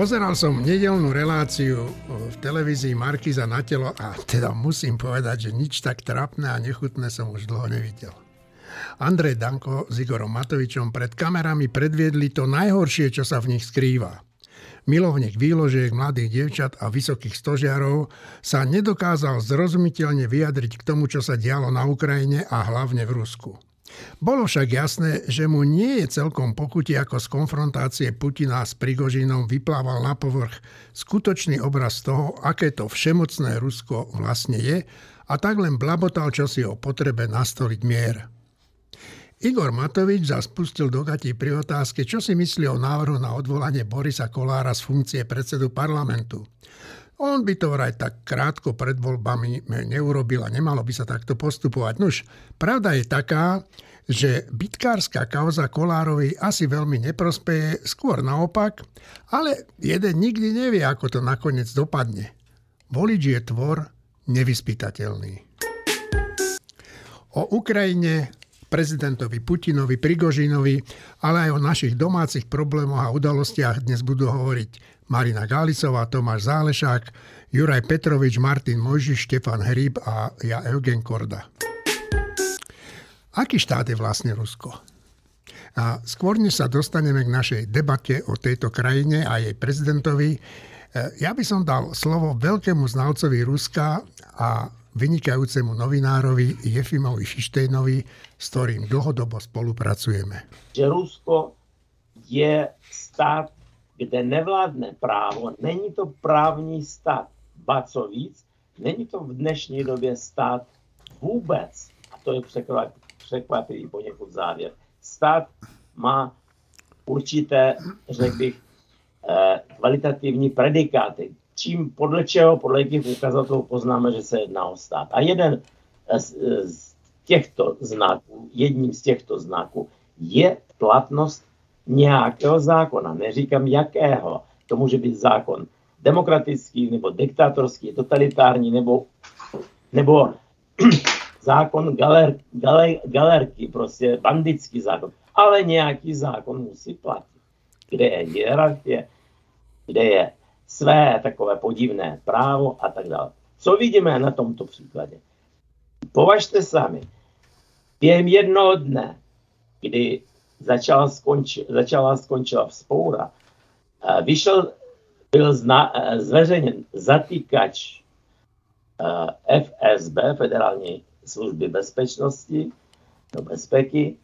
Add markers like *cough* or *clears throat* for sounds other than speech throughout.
Pozeral som nedelnú reláciu v televízii Markiza na telo a teda musím povedať, že nič tak trápne a nechutné som už dlho nevidel. Andrej Danko s Igorom Matovičom pred kamerami predviedli to najhoršie, čo sa v nich skrýva. Milovník výložiek, mladých dievčat a vysokých stožiarov sa nedokázal zrozumiteľne vyjadriť k tomu, čo sa dialo na Ukrajine a hlavne v Rusku. Bolo však jasné, že mu nie je celkom pokuti, ako z konfrontácie Putina s Prigožinom vyplával na povrch skutočný obraz toho, aké to všemocné Rusko vlastne je a tak len blabotal čosi o potrebe nastoliť mier. Igor Matovič zaspustil do gatí pri otázke, čo si myslí o návrhu na odvolanie Borisa Kolára z funkcie predsedu parlamentu. On by to vraj tak krátko pred voľbami neurobil a nemalo by sa takto postupovať. Nuž, pravda je taká, že bitkárska kauza Kolárovi asi veľmi neprospeje, skôr naopak, ale jeden nikdy nevie, ako to nakoniec dopadne. Volič je tvor nevyspytateľný. O Ukrajine, prezidentovi Putinovi, Prigožinovi, ale aj o našich domácich problémoch a udalostiach dnes budú hovoriť Marina Gálicová, Tomáš Zálešák, Juraj Petrovič, Martin Mojžiš, Štefan Hríb a ja Eugen Korda. Aký štát je vlastne Rusko? A skôr než sa dostaneme k našej debate o tejto krajine a jej prezidentovi, eh, ja by som dal slovo veľkému znalcovi Ruska a vynikajúcemu novinárovi Jefimovi Šištejnovi, s ktorým dlhodobo spolupracujeme. Že Rusko je stát kde nevládne právo, není to právní stát. Ba co víc, není to v dnešní době stát vůbec. A to je překvapivý poněkud závěr. Stát má určité, řekl bych, eh, kvalitativní predikáty. Čím podle čeho, podle jakých ukazatelů poznáme, že se jedná o stát. A jeden z, z těchto znaků, jedním z těchto znaků je platnost nějakého zákona, neříkám jakého, to může být zákon demokratický, nebo diktátorský, totalitární, nebo, nebo *clears throat* zákon galer, galer, galerky, prostě bandický zákon. Ale nějaký zákon musí platit, kde je hierarchie, kde je své takové podivné právo a tak dále. Co vidíme na tomto příkladě? Považte sami, během jednoho dne, kdy začala, skonči, začala skončila vzpoura, vyšel, byl zna, zveřejněn zatýkač FSB, Federální služby bezpečnosti, no bezpeky,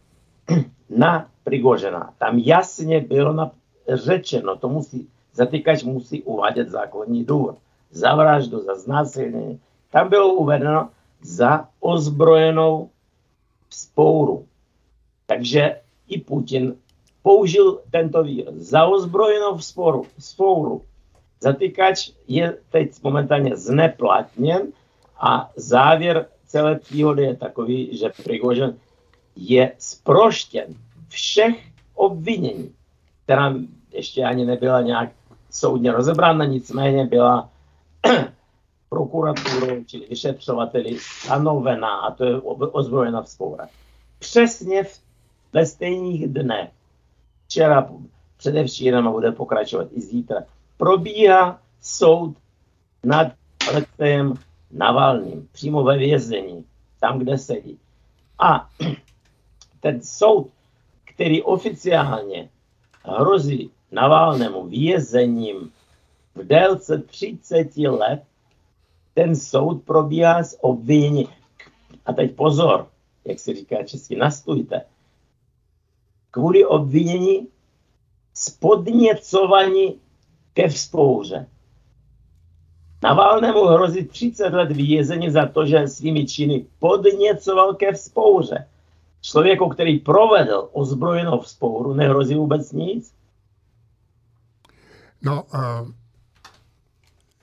*clears throat* na Prigožena. Tam jasně bylo na, řečeno, to musí, zatýkač musí uvádět zákonní důvod. Za vraždu, za znásilnění. Tam bylo uvedeno za ozbrojenou spouru. Takže i Putin použil tento výraz. Za ozbrojenou sporu, sporu. Zatýkač je teď momentálně zneplatněn a závěr celé příhody je takový, že Prigožen je sproštěn všech obvinění, která ještě ani nebyla nějak soudně rozebrána, nicméně byla *clears throat* prokuraturou, čili vyšetřovateli stanovená, a to je ozbrojená vzpoura. Přesně v ve stejných dnech, včera, předevčírem a bude pokračovat i zítra, probíhá soud nad Alexejem Navalným, přímo ve vězení, tam, kde sedí. A *clears throat* ten soud, který oficiálně hrozí Navalnému vězením v délce 30 let, ten soud probíhá s obvinění. A teď pozor, jak se říká česky, nastujte kvůli obvinění z ke vzpouře. Navalnému hrozí 30 let vězení za to, že svými činy podněcoval ke vzpouře. Člověku, který provedl ozbrojenou vzpouru, nehrozí vůbec nic? No, uh,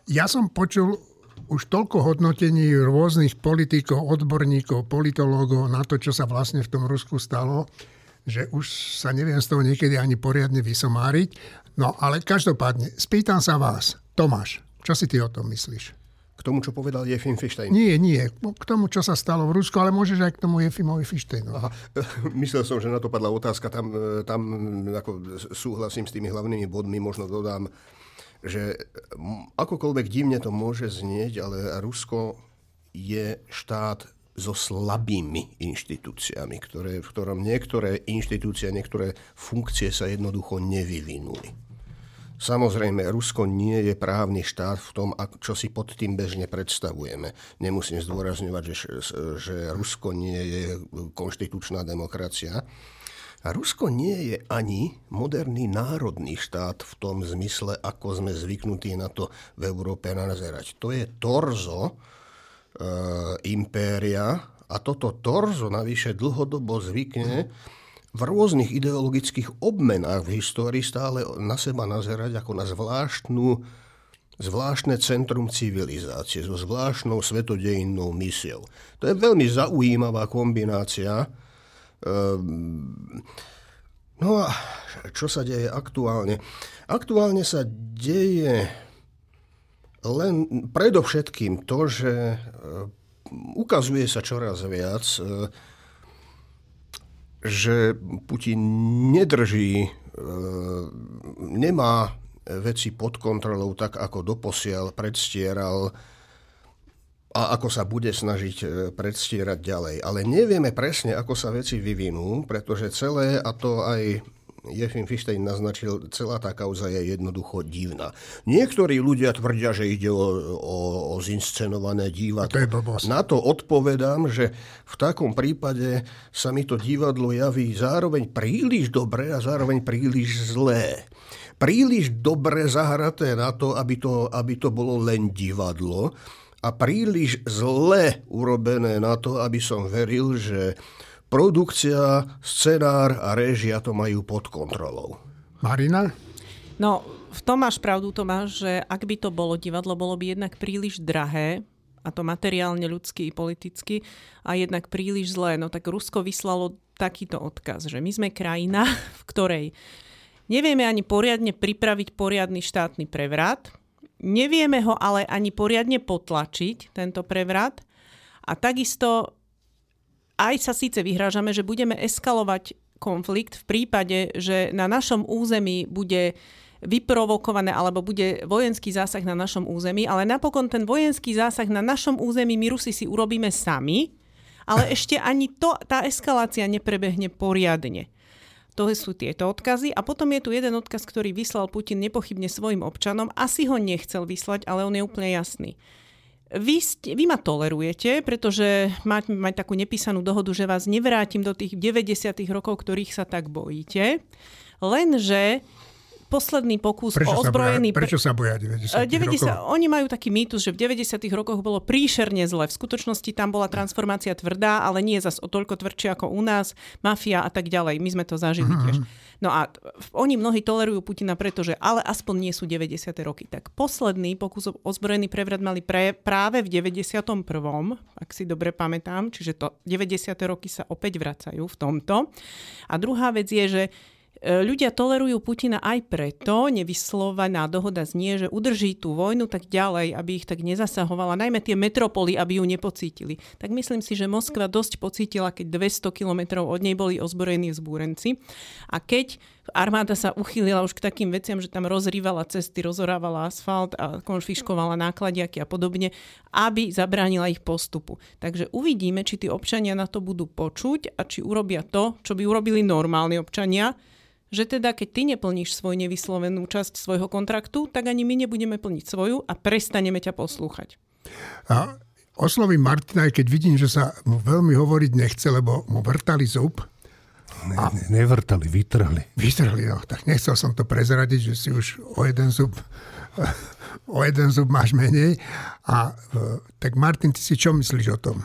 ja som počul už toľko hodnotení rôznych politikov, odborníkov, politológov na to, čo sa vlastne v tom Rusku stalo, že už sa neviem z toho niekedy ani poriadne vysomáriť. No ale každopádne, spýtam sa vás, Tomáš, čo si ty o tom myslíš? K tomu, čo povedal Jefim Fištejn? Nie, nie. K tomu, čo sa stalo v Rusku, ale môžeš aj k tomu Jefimovi Fištejnu. Aha. *laughs* Myslel som, že na to padla otázka. Tam, tam ako súhlasím s tými hlavnými bodmi. Možno dodám, že akokoľvek divne to môže znieť, ale Rusko je štát so slabými inštitúciami, ktoré, v ktorom niektoré inštitúcie, niektoré funkcie sa jednoducho nevyvinuli. Samozrejme, Rusko nie je právny štát v tom, čo si pod tým bežne predstavujeme. Nemusím zdôrazňovať, že, že Rusko nie je konštitučná demokracia. A Rusko nie je ani moderný národný štát v tom zmysle, ako sme zvyknutí na to v Európe nazerať. To je torzo, impéria a toto torzo navyše dlhodobo zvykne v rôznych ideologických obmenách v histórii stále na seba nazerať ako na zvláštnu, zvláštne centrum civilizácie so zvláštnou svetodejnou misiou. To je veľmi zaujímavá kombinácia. Ehm, no a čo sa deje aktuálne? Aktuálne sa deje len predovšetkým to, že e, ukazuje sa čoraz viac, e, že Putin nedrží, e, nemá veci pod kontrolou tak, ako doposiaľ predstieral a ako sa bude snažiť predstierať ďalej. Ale nevieme presne, ako sa veci vyvinú, pretože celé, a to aj Jefim Fištein naznačil, celá tá kauza je jednoducho divná. Niektorí ľudia tvrdia, že ide o, o, o zinscenované divadlo. To Na to odpovedám, že v takom prípade sa mi to divadlo javí zároveň príliš dobre a zároveň príliš zlé. Príliš dobre zahraté na to, aby to, aby to bolo len divadlo a príliš zle urobené na to, aby som veril, že produkcia, scenár a réžia to majú pod kontrolou. Marina? No, v tom máš pravdu, Tomáš, že ak by to bolo divadlo, bolo by jednak príliš drahé, a to materiálne, ľudsky i politicky, a jednak príliš zlé. No tak Rusko vyslalo takýto odkaz, že my sme krajina, *laughs* v ktorej nevieme ani poriadne pripraviť poriadny štátny prevrat, nevieme ho ale ani poriadne potlačiť, tento prevrat, a takisto aj sa síce vyhrážame, že budeme eskalovať konflikt v prípade, že na našom území bude vyprovokované alebo bude vojenský zásah na našom území, ale napokon ten vojenský zásah na našom území my Rusi si urobíme sami, ale ešte ani to, tá eskalácia neprebehne poriadne. To sú tieto odkazy. A potom je tu jeden odkaz, ktorý vyslal Putin nepochybne svojim občanom. Asi ho nechcel vyslať, ale on je úplne jasný. Vy, ste, vy ma tolerujete, pretože máte mať takú nepísanú dohodu, že vás nevrátim do tých 90. rokov, ktorých sa tak bojíte. Lenže posledný pokus prečo o ozbrojený... Sa boja, prečo sa boja 90, 90 rokov? Oni majú taký mýtus, že v 90. rokoch bolo príšerne zle. V skutočnosti tam bola transformácia tvrdá, ale nie zas o toľko tvrdšie ako u nás, mafia a tak ďalej. My sme to zažili uh-huh. tiež. No a oni mnohí tolerujú Putina, pretože ale aspoň nie sú 90. roky. Tak posledný pokus o ozbrojený prevrat mali pre, práve v 91. ak si dobre pamätám, čiže to 90. roky sa opäť vracajú v tomto. A druhá vec je, že ľudia tolerujú Putina aj preto, nevyslovaná dohoda znie, že udrží tú vojnu tak ďalej, aby ich tak nezasahovala, najmä tie metropoly, aby ju nepocítili. Tak myslím si, že Moskva dosť pocítila, keď 200 kilometrov od nej boli ozbrojení vzbúrenci. A keď armáda sa uchýlila už k takým veciam, že tam rozrývala cesty, rozorávala asfalt a konfiškovala nákladiaky a podobne, aby zabránila ich postupu. Takže uvidíme, či tí občania na to budú počuť a či urobia to, čo by urobili normálni občania, že teda keď ty neplníš svoju nevyslovenú časť svojho kontraktu, tak ani my nebudeme plniť svoju a prestaneme ťa poslúchať. A oslovím Martina, aj keď vidím, že sa mu veľmi hovoriť nechce, lebo mu vrtali zub. Ne, ne, nevrtali, vytrhli. Vytrhli, no. Tak nechcel som to prezradiť, že si už o jeden zub *laughs* o jeden zub máš menej. A e, tak Martin, ty si čo myslíš o tom?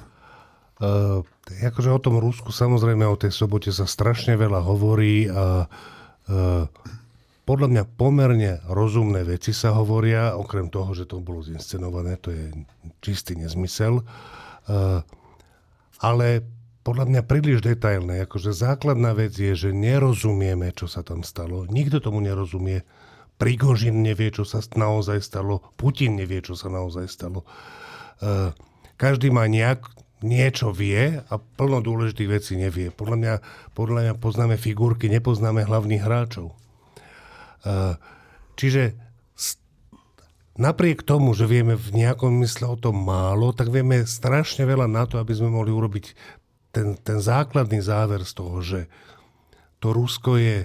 Uh, akože o tom Rusku samozrejme o tej sobote sa strašne veľa hovorí a uh, podľa mňa pomerne rozumné veci sa hovoria, okrem toho, že to bolo zinscenované, to je čistý nezmysel. Eh, ale podľa mňa príliš detailné. Akože základná vec je, že nerozumieme, čo sa tam stalo. Nikto tomu nerozumie. Prigožin nevie, čo sa naozaj stalo. Putin nevie, čo sa naozaj stalo. Eh, každý má nejak, niečo vie a plno dôležitých vecí nevie. Podľa mňa, podľa mňa poznáme figurky, nepoznáme hlavných hráčov. Čiže napriek tomu, že vieme v nejakom mysle o tom málo, tak vieme strašne veľa na to, aby sme mohli urobiť ten, ten základný záver z toho, že to Rusko je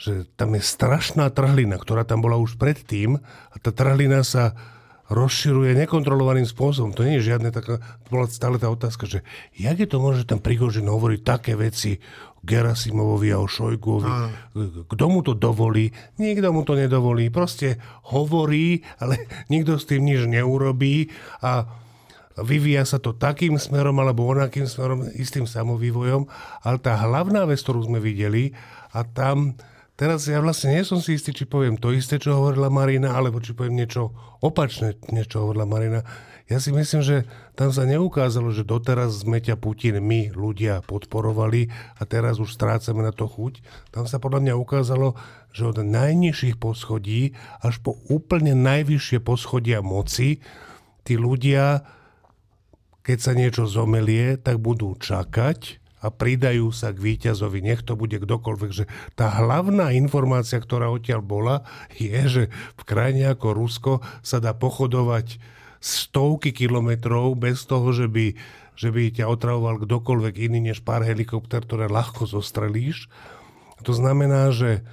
že tam je strašná trhlina, ktorá tam bola už predtým a tá trhlina sa rozširuje nekontrolovaným spôsobom. To nie je žiadne taká, bola stále tá otázka, že jak je to možné, že ten Prigožin hovorí také veci Gerasimovovi a o Šojguovi. Kto mu to dovolí? Nikto mu to nedovolí. Proste hovorí, ale *laughs* nikto s tým nič neurobí a vyvíja sa to takým smerom alebo onakým smerom, istým samovývojom, ale tá hlavná vec, ktorú sme videli, a tam teraz ja vlastne nie som si istý, či poviem to isté, čo hovorila Marina, alebo či poviem niečo opačné, niečo hovorila Marina. Ja si myslím, že tam sa neukázalo, že doteraz sme ťa Putin, my ľudia podporovali a teraz už strácame na to chuť. Tam sa podľa mňa ukázalo, že od najnižších poschodí až po úplne najvyššie poschodia moci tí ľudia, keď sa niečo zomelie, tak budú čakať a pridajú sa k víťazovi, nech to bude kdokoľvek. Že tá hlavná informácia, ktorá odtiaľ bola, je, že v krajine ako Rusko sa dá pochodovať stovky kilometrov bez toho, že by, že by ťa otravoval kdokoľvek iný než pár helikopter, ktoré ľahko zostrelíš. To znamená, že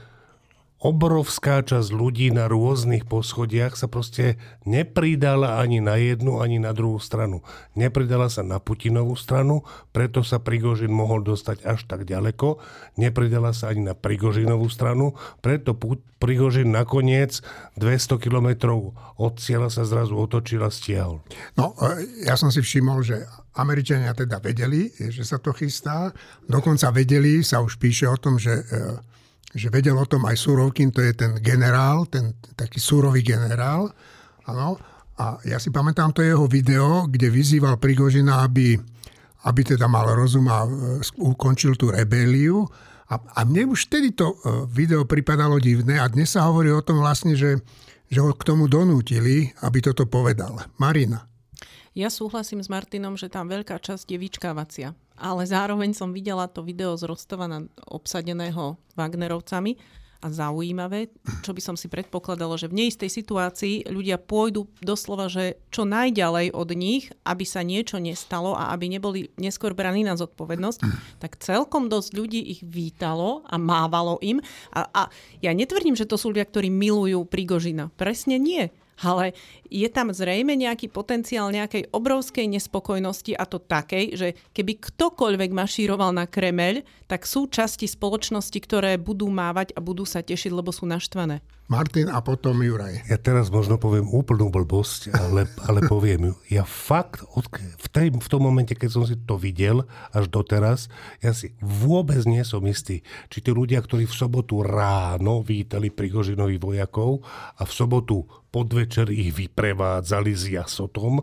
obrovská časť ľudí na rôznych poschodiach sa proste nepridala ani na jednu, ani na druhú stranu. Nepridala sa na Putinovú stranu, preto sa Prigožin mohol dostať až tak ďaleko. Nepridala sa ani na Prigožinovú stranu, preto Prigožin nakoniec 200 kilometrov od cieľa sa zrazu otočil a stiahol. No, e, ja som si všimol, že Američania teda vedeli, že sa to chystá. Dokonca vedeli, sa už píše o tom, že e, že vedel o tom aj Surovkin, to je ten generál, ten taký súrový generál. Ano. A ja si pamätám to jeho video, kde vyzýval Prigožina, aby, aby teda mal rozum a e, ukončil tú rebeliu. A, a mne už vtedy to e, video pripadalo divné a dnes sa hovorí o tom vlastne, že, že ho k tomu donútili, aby toto povedal. Marina. Ja súhlasím s Martinom, že tam veľká časť je vyčkávacia ale zároveň som videla to video z Rostova obsadeného Wagnerovcami a zaujímavé, čo by som si predpokladala, že v neistej situácii ľudia pôjdu doslova, že čo najďalej od nich, aby sa niečo nestalo a aby neboli neskôr braní na zodpovednosť, tak celkom dosť ľudí ich vítalo a mávalo im. A, a ja netvrdím, že to sú ľudia, ktorí milujú Prigožina. Presne nie ale je tam zrejme nejaký potenciál nejakej obrovskej nespokojnosti a to takej, že keby ktokoľvek mašíroval na Kremeľ, tak sú časti spoločnosti, ktoré budú mávať a budú sa tešiť, lebo sú naštvané. Martin a potom Juraj. Ja teraz možno poviem úplnú blbosť, ale, ale poviem ju. Ja fakt, od, v, tej, v tom momente, keď som si to videl až doteraz, ja si vôbec nie som istý, či tí ľudia, ktorí v sobotu ráno vítali Prigožinových vojakov a v sobotu podvečer ich vyprevádzali s jasotom,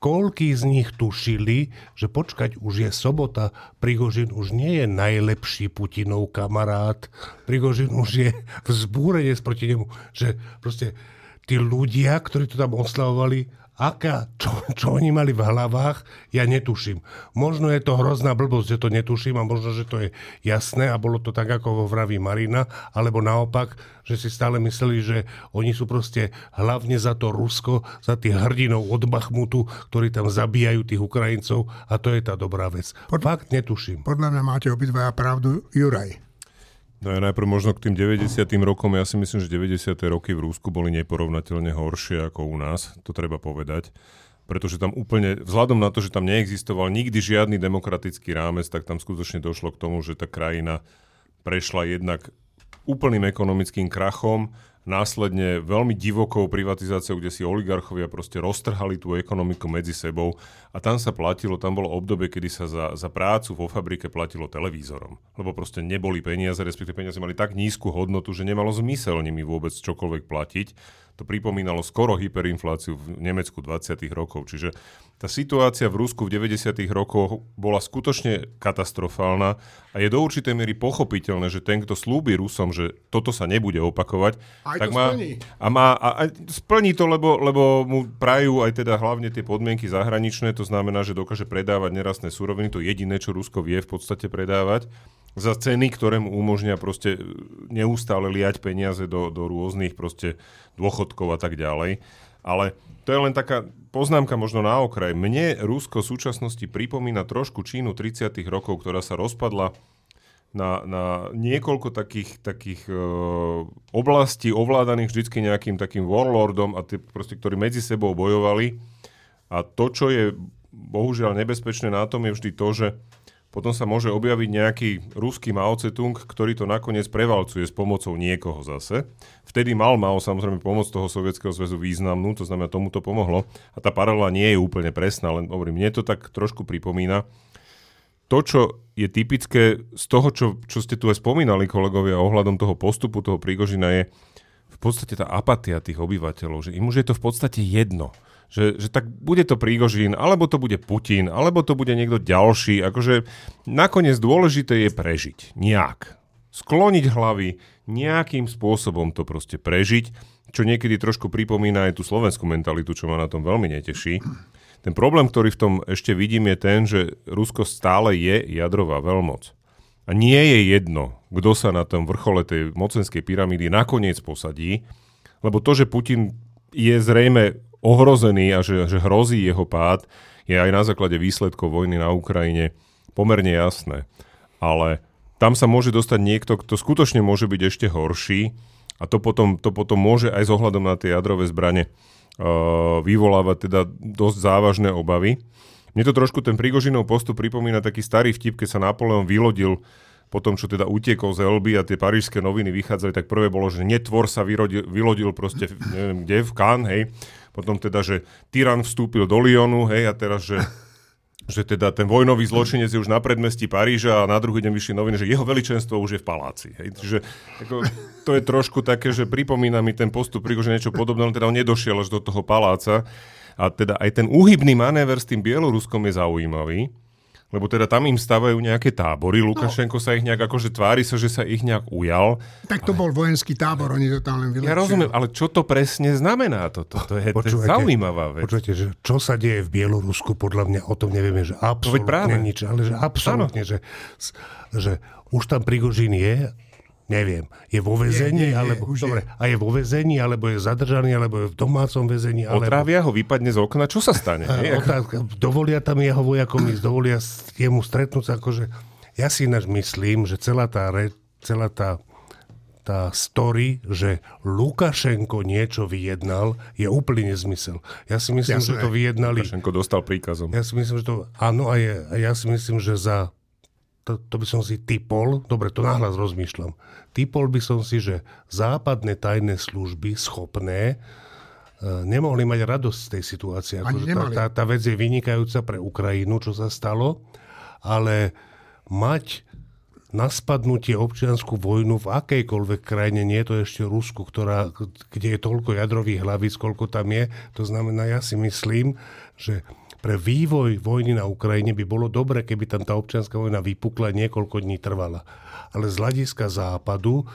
koľký z nich tušili, že počkať, už je sobota, Prigožin už nie je najlepší Putinov kamarát, Prigožin už je vzbúrenec proti nemu, že proste tí ľudia, ktorí to tam oslavovali, aká, čo, čo oni mali v hlavách, ja netuším. Možno je to hrozná blbosť, že to netuším a možno, že to je jasné a bolo to tak, ako vo vraví Marina, alebo naopak, že si stále mysleli, že oni sú proste hlavne za to Rusko, za tých hrdinov od Bachmutu, ktorí tam zabíjajú tých Ukrajincov a to je tá dobrá vec. Pod, Fakt netuším. Podľa mňa máte obidvaja pravdu. Juraj. No ja najprv možno k tým 90. rokom, ja si myslím, že 90. roky v Rúsku boli neporovnateľne horšie ako u nás, to treba povedať. Pretože tam úplne, vzhľadom na to, že tam neexistoval nikdy žiadny demokratický rámec, tak tam skutočne došlo k tomu, že tá krajina prešla jednak úplným ekonomickým krachom, následne veľmi divokou privatizáciou, kde si oligarchovia proste roztrhali tú ekonomiku medzi sebou a tam sa platilo, tam bolo obdobie, kedy sa za, za prácu vo fabrike platilo televízorom, lebo proste neboli peniaze, respektíve peniaze mali tak nízku hodnotu, že nemalo zmysel nimi vôbec čokoľvek platiť. To pripomínalo skoro hyperinfláciu v Nemecku 20. rokov, čiže tá situácia v Rusku v 90. rokoch bola skutočne katastrofálna a je do určitej miery pochopiteľné, že ten, kto slúbi Rusom, že toto sa nebude opakovať, aj tak to má, splní. a, má, a, a splní to, lebo, lebo mu prajú aj teda hlavne tie podmienky zahraničné, to znamená, že dokáže predávať nerastné suroviny, to je jediné, čo Rusko vie v podstate predávať za ceny, ktoré mu umožňa proste neustále liať peniaze do, do rôznych proste dôchodkov a tak ďalej. Ale to je len taká poznámka možno na okraj. Mne Rusko v súčasnosti pripomína trošku Čínu 30. rokov, ktorá sa rozpadla na, na niekoľko takých, takých uh, oblastí ovládaných vždy nejakým takým warlordom, a tí, proste, ktorí medzi sebou bojovali. A to, čo je bohužiaľ nebezpečné na tom, je vždy to, že potom sa môže objaviť nejaký ruský Mao Tse-tung, ktorý to nakoniec prevalcuje s pomocou niekoho zase. Vtedy mal Mao samozrejme pomoc toho Sovietskeho zväzu významnú, to znamená tomu to pomohlo. A tá paralela nie je úplne presná, len hovorím, mne to tak trošku pripomína. To, čo je typické z toho, čo, čo ste tu aj spomínali, kolegovia, ohľadom toho postupu toho Prigožina je v podstate tá apatia tých obyvateľov, že im už je to v podstate jedno že, že tak bude to Prígožín, alebo to bude Putin, alebo to bude niekto ďalší. Akože nakoniec dôležité je prežiť. Nejak. Skloniť hlavy, nejakým spôsobom to proste prežiť, čo niekedy trošku pripomína aj tú slovenskú mentalitu, čo ma na tom veľmi neteší. Ten problém, ktorý v tom ešte vidím, je ten, že Rusko stále je jadrová veľmoc. A nie je jedno, kto sa na tom vrchole tej mocenskej pyramídy nakoniec posadí, lebo to, že Putin je zrejme ohrozený a že, že hrozí jeho pád, je aj na základe výsledkov vojny na Ukrajine pomerne jasné. Ale tam sa môže dostať niekto, kto skutočne môže byť ešte horší a to potom, to potom môže aj s ohľadom na tie jadrové zbrane uh, vyvolávať teda dosť závažné obavy. Mne to trošku ten Prigožinov postup pripomína taký starý vtip, keď sa Napoleon vylodil po tom, čo teda utiekol z Elby a tie parížské noviny vychádzali, tak prvé bolo, že netvor sa vyrodil, vylodil proste, neviem kde, v Cannes, hej. Potom teda, že tyran vstúpil do Lyonu, hej, a teraz, že *laughs* že teda ten vojnový zločinec je už na predmestí Paríža a na druhý deň vyšli noviny, že jeho veličenstvo už je v paláci. Hej. Čiže ako, to je trošku také, že pripomína mi ten postup, že niečo podobné, on teda on nedošiel až do toho paláca. A teda aj ten úhybný manéver s tým Bieloruskom je zaujímavý, lebo teda tam im stavajú nejaké tábory. Lukašenko no. sa ich nejak akože tvári sa, že sa ich nejak ujal. Tak to ale... bol vojenský tábor, oni to tam len vylepšili. Ja rozumiem, ale čo to presne znamená? Toto to je, to je zaujímavá vec. Počujete, že čo sa deje v Bielorusku, podľa mňa o tom nevieme, že absolútne nič, ale že absolútne, že, že už tam Prigožín je, Neviem. Je vo väzení, alebo... Je, dobre, a je vo väzení, alebo je zadržaný, alebo je v domácom väzení. Alebo... Otrávia ho, vypadne z okna, čo sa stane? *laughs* Otázka, dovolia tam jeho vojakom ísť, dovolia jemu stretnúť sa, akože... Ja si ináč myslím, že celá tá, re, celá tá tá story, že Lukašenko niečo vyjednal, je úplný nezmysel. Ja si myslím, Jasné. že to vyjednali... Lukašenko dostal príkazom. Ja si myslím, že to... Áno, a, je, a ja si myslím, že za... To, to by som si typol, dobre, to náhľad rozmýšľam, typol by som si, že západné tajné služby schopné e, nemohli mať radosť z tej situácie. Ako, tá, tá, tá vec je vynikajúca pre Ukrajinu, čo sa stalo, ale mať na spadnutie občianskú vojnu v akejkoľvek krajine, nie je to ešte Rusku, ktorá, kde je toľko jadrových hlavíc, koľko tam je. To znamená, ja si myslím, že pre vývoj vojny na Ukrajine by bolo dobre, keby tam tá občianská vojna vypukla niekoľko dní trvala. Ale z hľadiska západu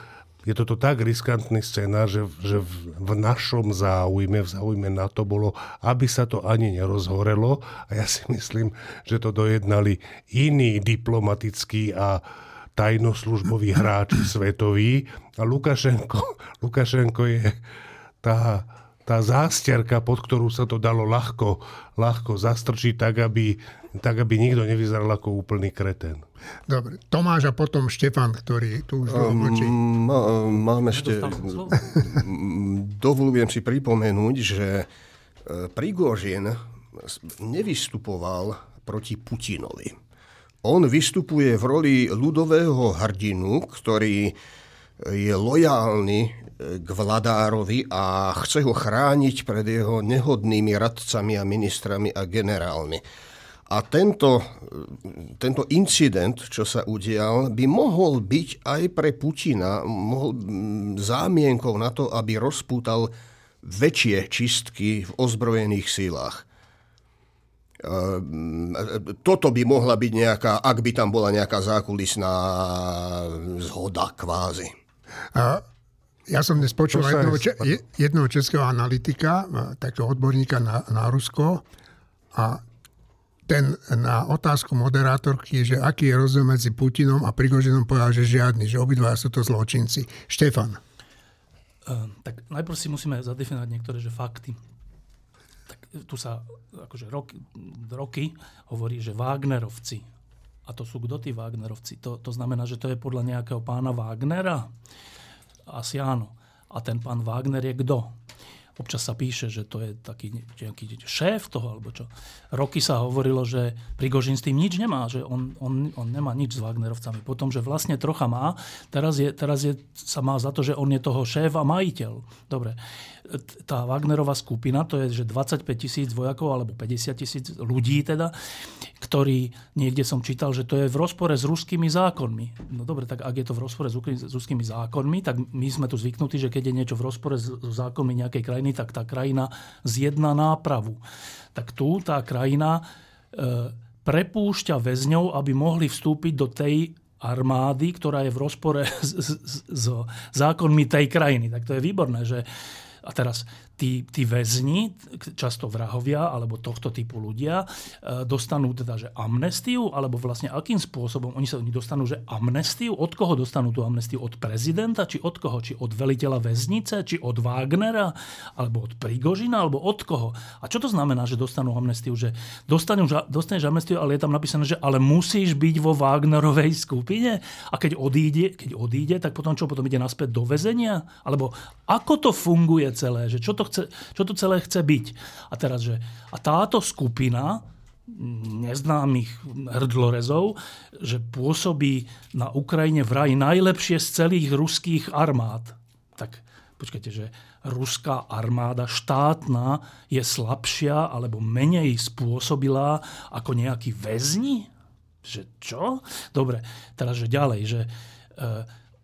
je toto tak riskantný scénar, že, že v, v našom záujme, v záujme na to bolo, aby sa to ani nerozhorelo. A ja si myslím, že to dojednali iní diplomatickí a tajnoslužboví hráči svetoví. A Lukašenko, Lukašenko je tá, tá zásterka, pod ktorú sa to dalo ľahko, ľahko zastrčiť tak, aby, tak, aby nikto nevyzeral ako úplný kreten. Dobre, Tomáš a potom Štefan, ktorý tu už dlho mlčí. Má, mám ešte... *laughs* Dovolujem si pripomenúť, že e, Prigožin nevystupoval proti Putinovi. On vystupuje v roli ľudového hrdinu, ktorý je lojálny k vladárovi a chce ho chrániť pred jeho nehodnými radcami a ministrami a generálmi. A tento, tento incident, čo sa udial, by mohol byť aj pre Putina mohol, zámienkou na to, aby rozpútal väčšie čistky v ozbrojených sílach. Ehm, toto by mohla byť nejaká, ak by tam bola nejaká zákulisná zhoda kvázi. A ja som dnes počul jedného, jedného českého analytika, takého odborníka na, na Rusko a ten na otázku moderátorky, že aký je rozdiel medzi Putinom a Prigožinom, povedal, že žiadny, že obidva sú to zločinci. Štefan. Uh, tak najprv si musíme zadefinovať niektoré že fakty. Tak tu sa akože roky, roky hovorí, že Wagnerovci. A to sú kto tí Wagnerovci? To, to znamená, že to je podľa nejakého pána Wagnera? Asi áno. A ten pán Wagner je kto? Občas sa píše, že to je taký nejaký šéf toho, alebo čo. Roky sa hovorilo, že Prigožin s tým nič nemá, že on, on, on nemá nič s Wagnerovcami. Potom, že vlastne trocha má, teraz, je, teraz je, sa má za to, že on je toho šéf a majiteľ. Dobre tá Wagnerová skupina, to je že 25 tisíc vojakov alebo 50 tisíc ľudí teda, ktorí niekde som čítal, že to je v rozpore s ruskými zákonmi. No dobre, tak ak je to v rozpore s ruskými zákonmi, tak my sme tu zvyknutí, že keď je niečo v rozpore s zákonmi nejakej krajiny, tak tá krajina zjedná nápravu. Tak tu tá krajina e, prepúšťa väzňov, aby mohli vstúpiť do tej armády, ktorá je v rozpore *laughs* s, s, s zákonmi tej krajiny. Tak to je výborné, že a teraz tí, tí väzni, často vrahovia alebo tohto typu ľudia, e, dostanú teda, že amnestiu, alebo vlastne akým spôsobom oni sa oni dostanú, že amnestiu, od koho dostanú tú amnestiu? Od prezidenta, či od koho? Či od veliteľa väznice, či od Wagnera, alebo od Prigožina, alebo od koho? A čo to znamená, že dostanú amnestiu? Že dostaneš, dostaneš amnestiu, ale je tam napísané, že ale musíš byť vo Wagnerovej skupine a keď odíde, keď odíde, tak potom čo? Potom ide naspäť do väzenia? Alebo ako to funguje celé? Že čo, to chce, čo to celé chce byť? A teraz, že a táto skupina neznámych hrdlorezov, že pôsobí na Ukrajine vraj najlepšie z celých ruských armád. Tak počkajte, že ruská armáda štátna je slabšia alebo menej spôsobilá ako nejakí väzni? Že čo? Dobre, teraz, že ďalej, že e,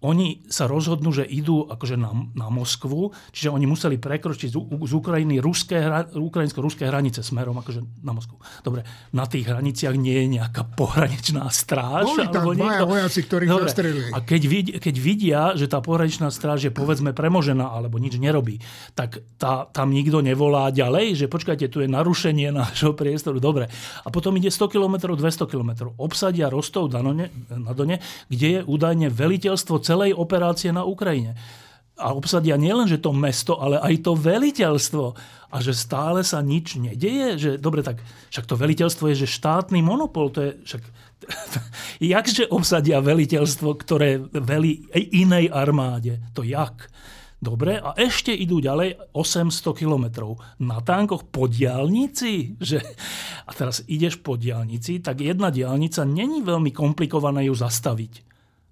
oni sa rozhodnú, že idú akože na, na Moskvu, čiže oni museli prekročiť z, z Ukrajiny ruské, ukrajinsko-ruské hranice smerom akože na Moskvu. Dobre, na tých hraniciach nie je nejaká pohraničná stráž. Boli tam dvaja vojaci, ktorých Dobre, zastrelili. A keď, vid, keď vidia, že tá pohraničná stráž je povedzme premožená alebo nič nerobí, tak tá, tam nikto nevolá ďalej, že počkajte, tu je narušenie nášho priestoru. Dobre. A potom ide 100 km, 200 km. Obsadia Rostov na Done, kde je údajne veliteľstvo celej operácie na Ukrajine. A obsadia nielen, že to mesto, ale aj to veliteľstvo. A že stále sa nič nedeje. Že, dobre, tak však to veliteľstvo je, že štátny monopol. To je, však, *laughs* jakže obsadia veliteľstvo, ktoré velí inej armáde? To jak? Dobre, a ešte idú ďalej 800 kilometrov na tankoch po diálnici. Že... A teraz ideš po diálnici, tak jedna diálnica není veľmi komplikované ju zastaviť.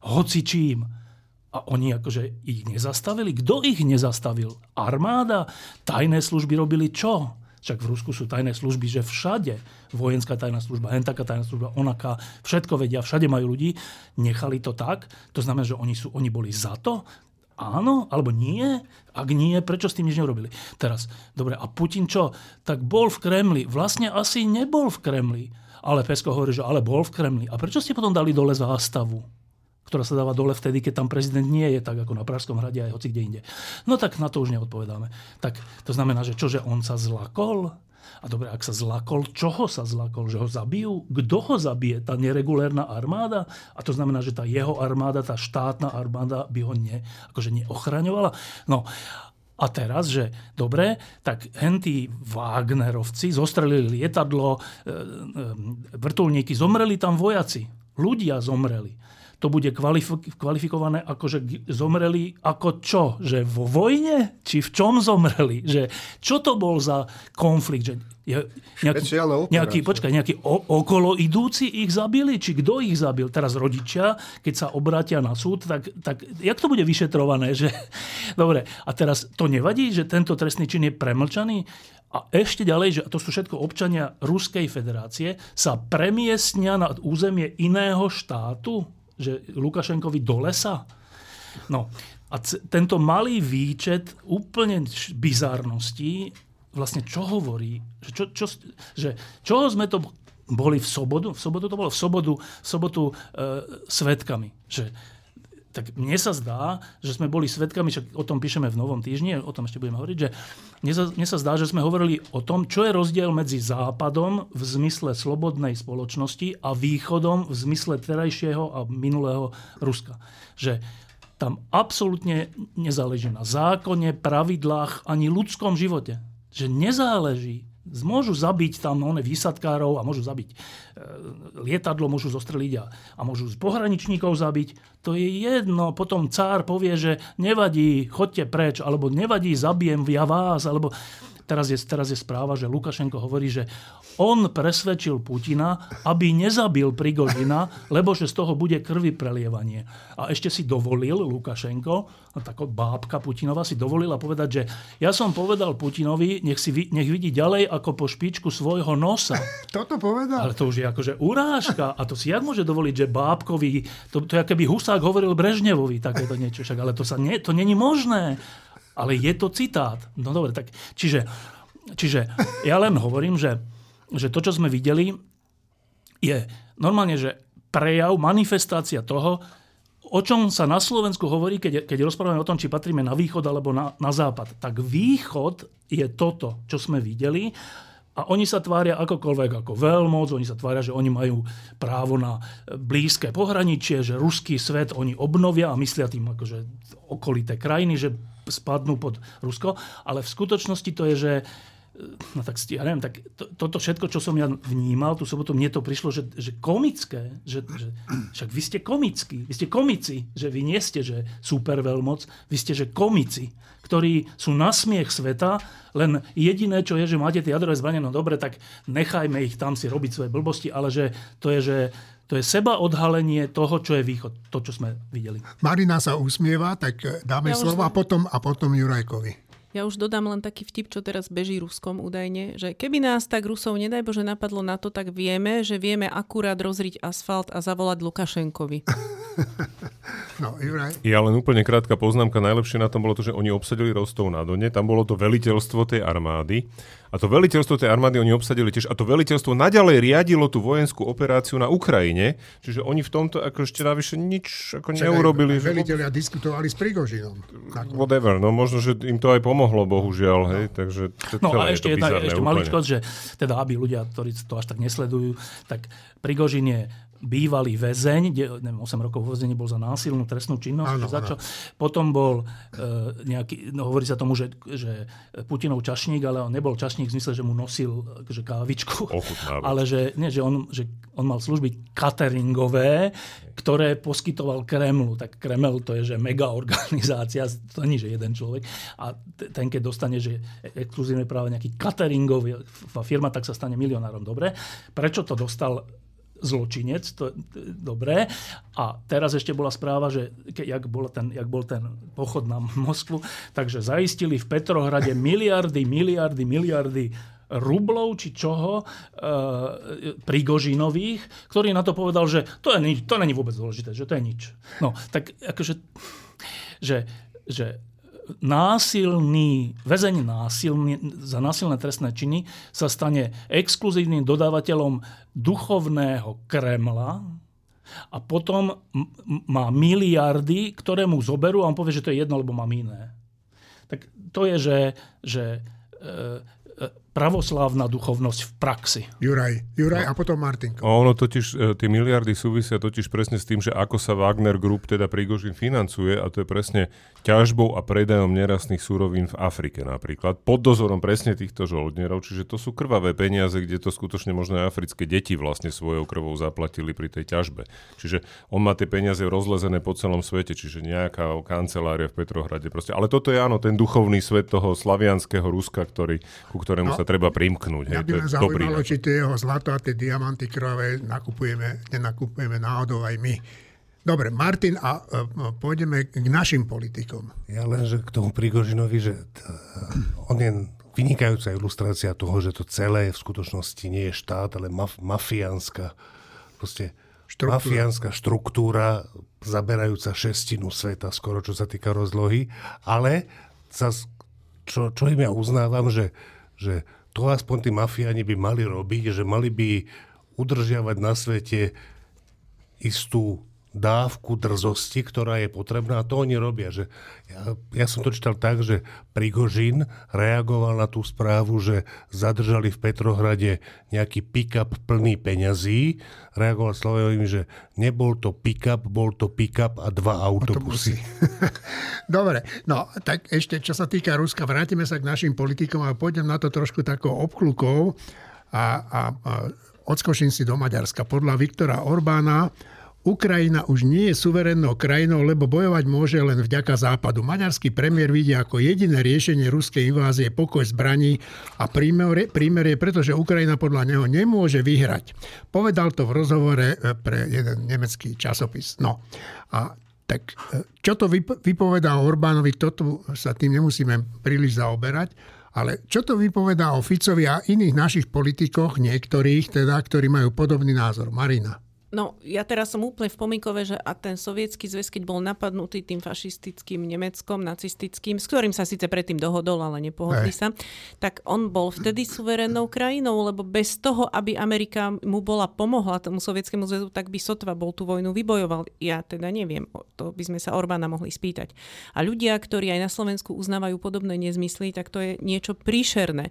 Hoci čím. A oni akože ich nezastavili. Kto ich nezastavil? Armáda? Tajné služby robili čo? Však v Rusku sú tajné služby, že všade vojenská tajná služba, hen taká tajná služba, onaká, všetko vedia, všade majú ľudí. Nechali to tak? To znamená, že oni, sú, oni boli za to? Áno, alebo nie? Ak nie, prečo s tým nič neurobili? Teraz, dobre, a Putin čo? Tak bol v Kremli. Vlastne asi nebol v Kremli. Ale Pesko hovorí, že ale bol v Kremli. A prečo ste potom dali dole zástavu? Ktorá sa dáva dole vtedy, keď tam prezident nie je, tak ako na Pražskom hrade aj hoci kde inde. No tak na to už neodpovedáme. Tak to znamená, že čože on sa zlakol? A dobre, ak sa zlakol, čoho sa zlakol? Že ho zabijú? Kto ho zabije? Tá neregulérna armáda? A to znamená, že tá jeho armáda, tá štátna armáda by ho ne, akože neochraňovala? No, a teraz, že dobre, tak hentí Wagnerovci zostrelili lietadlo, e, e, vrtulníky, zomreli tam vojaci. Ľudia zomreli to bude kvalifikované ako, že zomreli ako čo? Že vo vojne? Či v čom zomreli? Že čo to bol za konflikt? Že nejaký, nejaký, počkaj, nejaký o, okolo idúci ich zabili? Či kto ich zabil? Teraz rodičia, keď sa obrátia na súd, tak, tak jak to bude vyšetrované? *laughs* Že, dobre, a teraz to nevadí, že tento trestný čin je premlčaný? A ešte ďalej, že to sú všetko občania Ruskej federácie, sa premiestnia na územie iného štátu? Že Lukašenkovi do lesa? No a c- tento malý výčet úplne bizárností vlastne čo hovorí? Že, čo, čo, že čoho sme to boli v sobotu? V sobotu to bolo v sobotu, v sobotu e, svetkami. Že tak mne sa zdá, že sme boli svetkami, však o tom píšeme v Novom týždni, o tom ešte budeme hovoriť, že mne sa, mne sa zdá, že sme hovorili o tom, čo je rozdiel medzi Západom v zmysle slobodnej spoločnosti a Východom v zmysle terajšieho a minulého Ruska. Že tam absolútne nezáleží na zákone, pravidlách ani ľudskom živote. Že nezáleží Môžu zabiť tam one výsadkárov a môžu zabiť e, lietadlo, môžu zostreliť a, a môžu z pohraničníkov zabiť. To je jedno. Potom cár povie, že nevadí, chodte preč, alebo nevadí, zabijem ja vás, alebo teraz je, teraz je správa, že Lukašenko hovorí, že on presvedčil Putina, aby nezabil Prigožina, lebo že z toho bude krvi prelievanie. A ešte si dovolil Lukašenko, taká bábka Putinova si dovolila povedať, že ja som povedal Putinovi, nech, si, nech vidí ďalej ako po špičku svojho nosa. *laughs* Toto povedal? Ale to už je akože urážka. A to si jak môže dovoliť, že bábkovi, to, to je keby Husák hovoril Brežnevovi takéto niečo. Však, ale to, sa nie, to není možné. Ale je to citát. No dobre, tak čiže, čiže ja len hovorím, že že to, čo sme videli, je normálne, že prejav, manifestácia toho, o čom sa na Slovensku hovorí, keď, keď rozprávame o tom, či patríme na východ alebo na, na západ. Tak východ je toto, čo sme videli. A oni sa tvária akokoľvek ako veľmoc, oni sa tvária, že oni majú právo na blízke pohraničie, že ruský svet oni obnovia a myslia tým akože okolité krajiny, že spadnú pod Rusko. Ale v skutočnosti to je, že no tak ja neviem, tak to, toto všetko, čo som ja vnímal tú sobotu, mne to prišlo, že, že komické, že, že však vy ste komickí, vy ste komici, že vy nie ste, že super veľmoc, vy ste, že komici, ktorí sú na smiech sveta, len jediné, čo je, že máte tie jadrové zbranie, no dobre, tak nechajme ich tam si robiť svoje blbosti, ale že to je, že to je seba odhalenie toho, čo je východ, to, čo sme videli. Marina sa usmieva, tak dáme ja slovo a potom, a potom Jurajkovi. Ja už dodám len taký vtip, čo teraz beží Ruskom údajne, že keby nás tak Rusov, nedaj Bože, napadlo na to, tak vieme, že vieme akurát rozriť asfalt a zavolať Lukašenkovi. *laughs* No, Juraj. Ja len úplne krátka poznámka. Najlepšie na tom bolo to, že oni obsadili Rostov na Done. Tam bolo to veliteľstvo tej armády. A to veliteľstvo tej armády oni obsadili tiež. A to veliteľstvo naďalej riadilo tú vojenskú operáciu na Ukrajine. Čiže oni v tomto ako ešte navyše nič ako Čakaj, neurobili. Veliteľia diskutovali s Prigožinom. Whatever. No možno, že im to aj pomohlo, bohužiaľ. No. Hej? Takže no a ešte, jedna, ešte maličkosť, že teda aby ľudia, ktorí to až tak nesledujú, tak Prigožin je bývalý väzeň, neviem, 8 rokov vo väzení bol za násilnú trestnú činnosť. Áno, za čo. Potom bol e, nejaký, no hovorí sa tomu, že, že Putinov čašník, ale on nebol čašník v zmysle, že mu nosil že kávičku, Ochutnávač. *laughs* ale že, nie, že, on, že on mal služby cateringové, ktoré poskytoval Kremlu. Tak Kreml to je, že mega organizácia, *laughs* to nie, že jeden človek. A ten, keď dostane, že exkluzívne práve nejaký cateringový firma, tak sa stane milionárom. Dobre. Prečo to dostal zločinec, to, to dobré. A teraz ešte bola správa, že ke, jak, bol ten, jak bol ten pochod na Moskvu, takže zaistili v Petrohrade miliardy, miliardy, miliardy rublov či čoho e, Prigožinových, ktorý na to povedal, že to, je nič, to není vôbec dôležité, že to je nič. No, tak akože, že, že násilný, väzeň násilný, za násilné trestné činy sa stane exkluzívnym dodávateľom duchovného Kremla a potom má miliardy, ktoré mu zoberú a on povie, že to je jedno, lebo mám iné. Tak to je, že, že e, pravoslávna duchovnosť v praxi. Juraj, Juraj no. a potom Martinko. Ono totiž, e, tie miliardy súvisia totiž presne s tým, že ako sa Wagner Group, teda Prigožin, financuje a to je presne ťažbou a predajom nerastných súrovín v Afrike napríklad, pod dozorom presne týchto žoldnierov, čiže to sú krvavé peniaze, kde to skutočne možno aj africké deti vlastne svojou krvou zaplatili pri tej ťažbe. Čiže on má tie peniaze rozlezené po celom svete, čiže nejaká kancelária v Petrohrade proste. Ale toto je áno, ten duchovný svet toho slavianského Ruska, ktorý, ku ktorému no. sa treba primknúť. Hej, by ma zaujímalo, či tie jeho zlato a tie diamanty krvavé nakupujeme, nenakupujeme náhodou aj my. Dobre, Martin, a uh, pôjdeme k našim politikom. Ja len, že k tomu Prigožinovi, že t- on je vynikajúca ilustrácia toho, že to celé v skutočnosti nie je štát, ale maf- mafiánska, proste štruktúra. mafiánska štruktúra, zaberajúca šestinu sveta, skoro čo sa týka rozlohy, ale zas, čo, čo im ja uznávam, že, že to aspoň tí mafiáni by mali robiť, že mali by udržiavať na svete istú dávku drzosti, ktorá je potrebná a to oni robia. Že ja, ja som to čítal tak, že Prigožin reagoval na tú správu, že zadržali v Petrohrade nejaký pick-up plný peňazí. Reagoval slovami, že nebol to pick-up, bol to pick-up a dva autobusy. *laughs* Dobre, no tak ešte čo sa týka Ruska, vrátime sa k našim politikom a pôjdem na to trošku takou obklukou a, a, a odskočím si do Maďarska. Podľa Viktora Orbána Ukrajina už nie je suverénnou krajinou, lebo bojovať môže len vďaka západu. Maďarský premiér vidí ako jediné riešenie ruskej invázie pokoj zbraní a prímerie, pretože Ukrajina podľa neho nemôže vyhrať. Povedal to v rozhovore e, pre jeden nemecký časopis. No a tak e, čo to vypovedá Orbánovi, toto sa tým nemusíme príliš zaoberať, ale čo to vypovedá o Ficovi a iných našich politikoch, niektorých teda, ktorí majú podobný názor? Marina. No, ja teraz som úplne v pomikove, že a ten sovietský zväz, keď bol napadnutý tým fašistickým Nemeckom, nacistickým, s ktorým sa síce predtým dohodol, ale nepohodli sa, tak on bol vtedy suverénnou krajinou, lebo bez toho, aby Amerika mu bola pomohla tomu sovietskému zväzu, tak by sotva bol tú vojnu vybojoval. Ja teda neviem, to by sme sa Orbána mohli spýtať. A ľudia, ktorí aj na Slovensku uznávajú podobné nezmysly, tak to je niečo príšerné.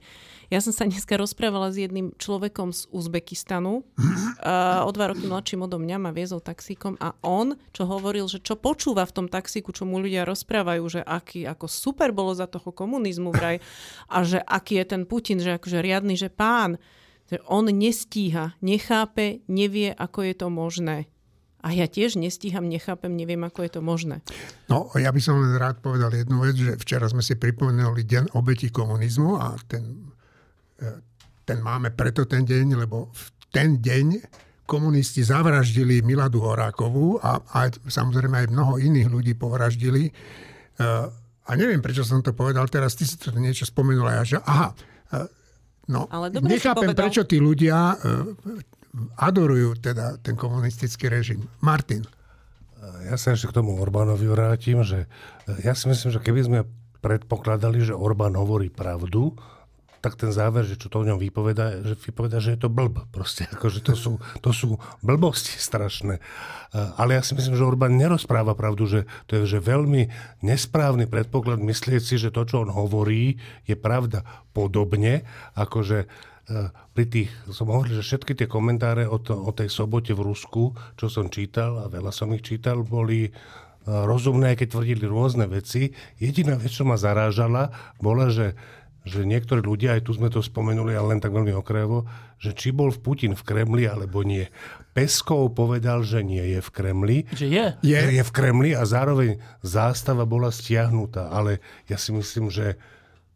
Ja som sa dneska rozprávala s jedným človekom z Uzbekistanu, uh, o dva roky mladším odo mňa ma viezol taxíkom a on, čo hovoril, že čo počúva v tom taxíku, čo mu ľudia rozprávajú, že aký, ako super bolo za toho komunizmu vraj a že aký je ten Putin, že akože riadny, že pán, že on nestíha, nechápe, nevie, ako je to možné. A ja tiež nestíham, nechápem, neviem, ako je to možné. No, ja by som len rád povedal jednu vec, že včera sme si pripomenuli deň obeti komunizmu a ten ten máme preto ten deň, lebo v ten deň komunisti zavraždili Miladu Horákovú a aj, samozrejme aj mnoho iných ľudí povraždili. E, a neviem, prečo som to povedal teraz, ty si to niečo spomenula. Ja, že aha, e, no, Ale nechápem, prečo tí ľudia e, adorujú teda ten komunistický režim. Martin. Ja sa ešte k tomu Orbánovi vrátim, že ja si myslím, že keby sme predpokladali, že Orbán hovorí pravdu, tak ten záver, že čo to o ňom vypoveda, že vypoveda, že je to blb. Proste, *laughs* akože to sú, to sú blbosti strašné. Ale ja si myslím, že Orbán nerozpráva pravdu, že to je že veľmi nesprávny predpoklad myslieť si, že to, čo on hovorí, je pravda. Podobne, akože e, pri tých, som hovoril, že všetky tie komentáre o, to, o tej sobote v Rusku, čo som čítal, a veľa som ich čítal, boli e, rozumné, keď tvrdili rôzne veci. Jediná vec, čo ma zarážala, bola, že že niektorí ľudia, aj tu sme to spomenuli, ale len tak veľmi okrajovo, že či bol v Putin v Kremli alebo nie. Peskov povedal, že nie je v Kremli. Že je? Je, je v Kremli a zároveň zástava bola stiahnutá. Ale ja si myslím, že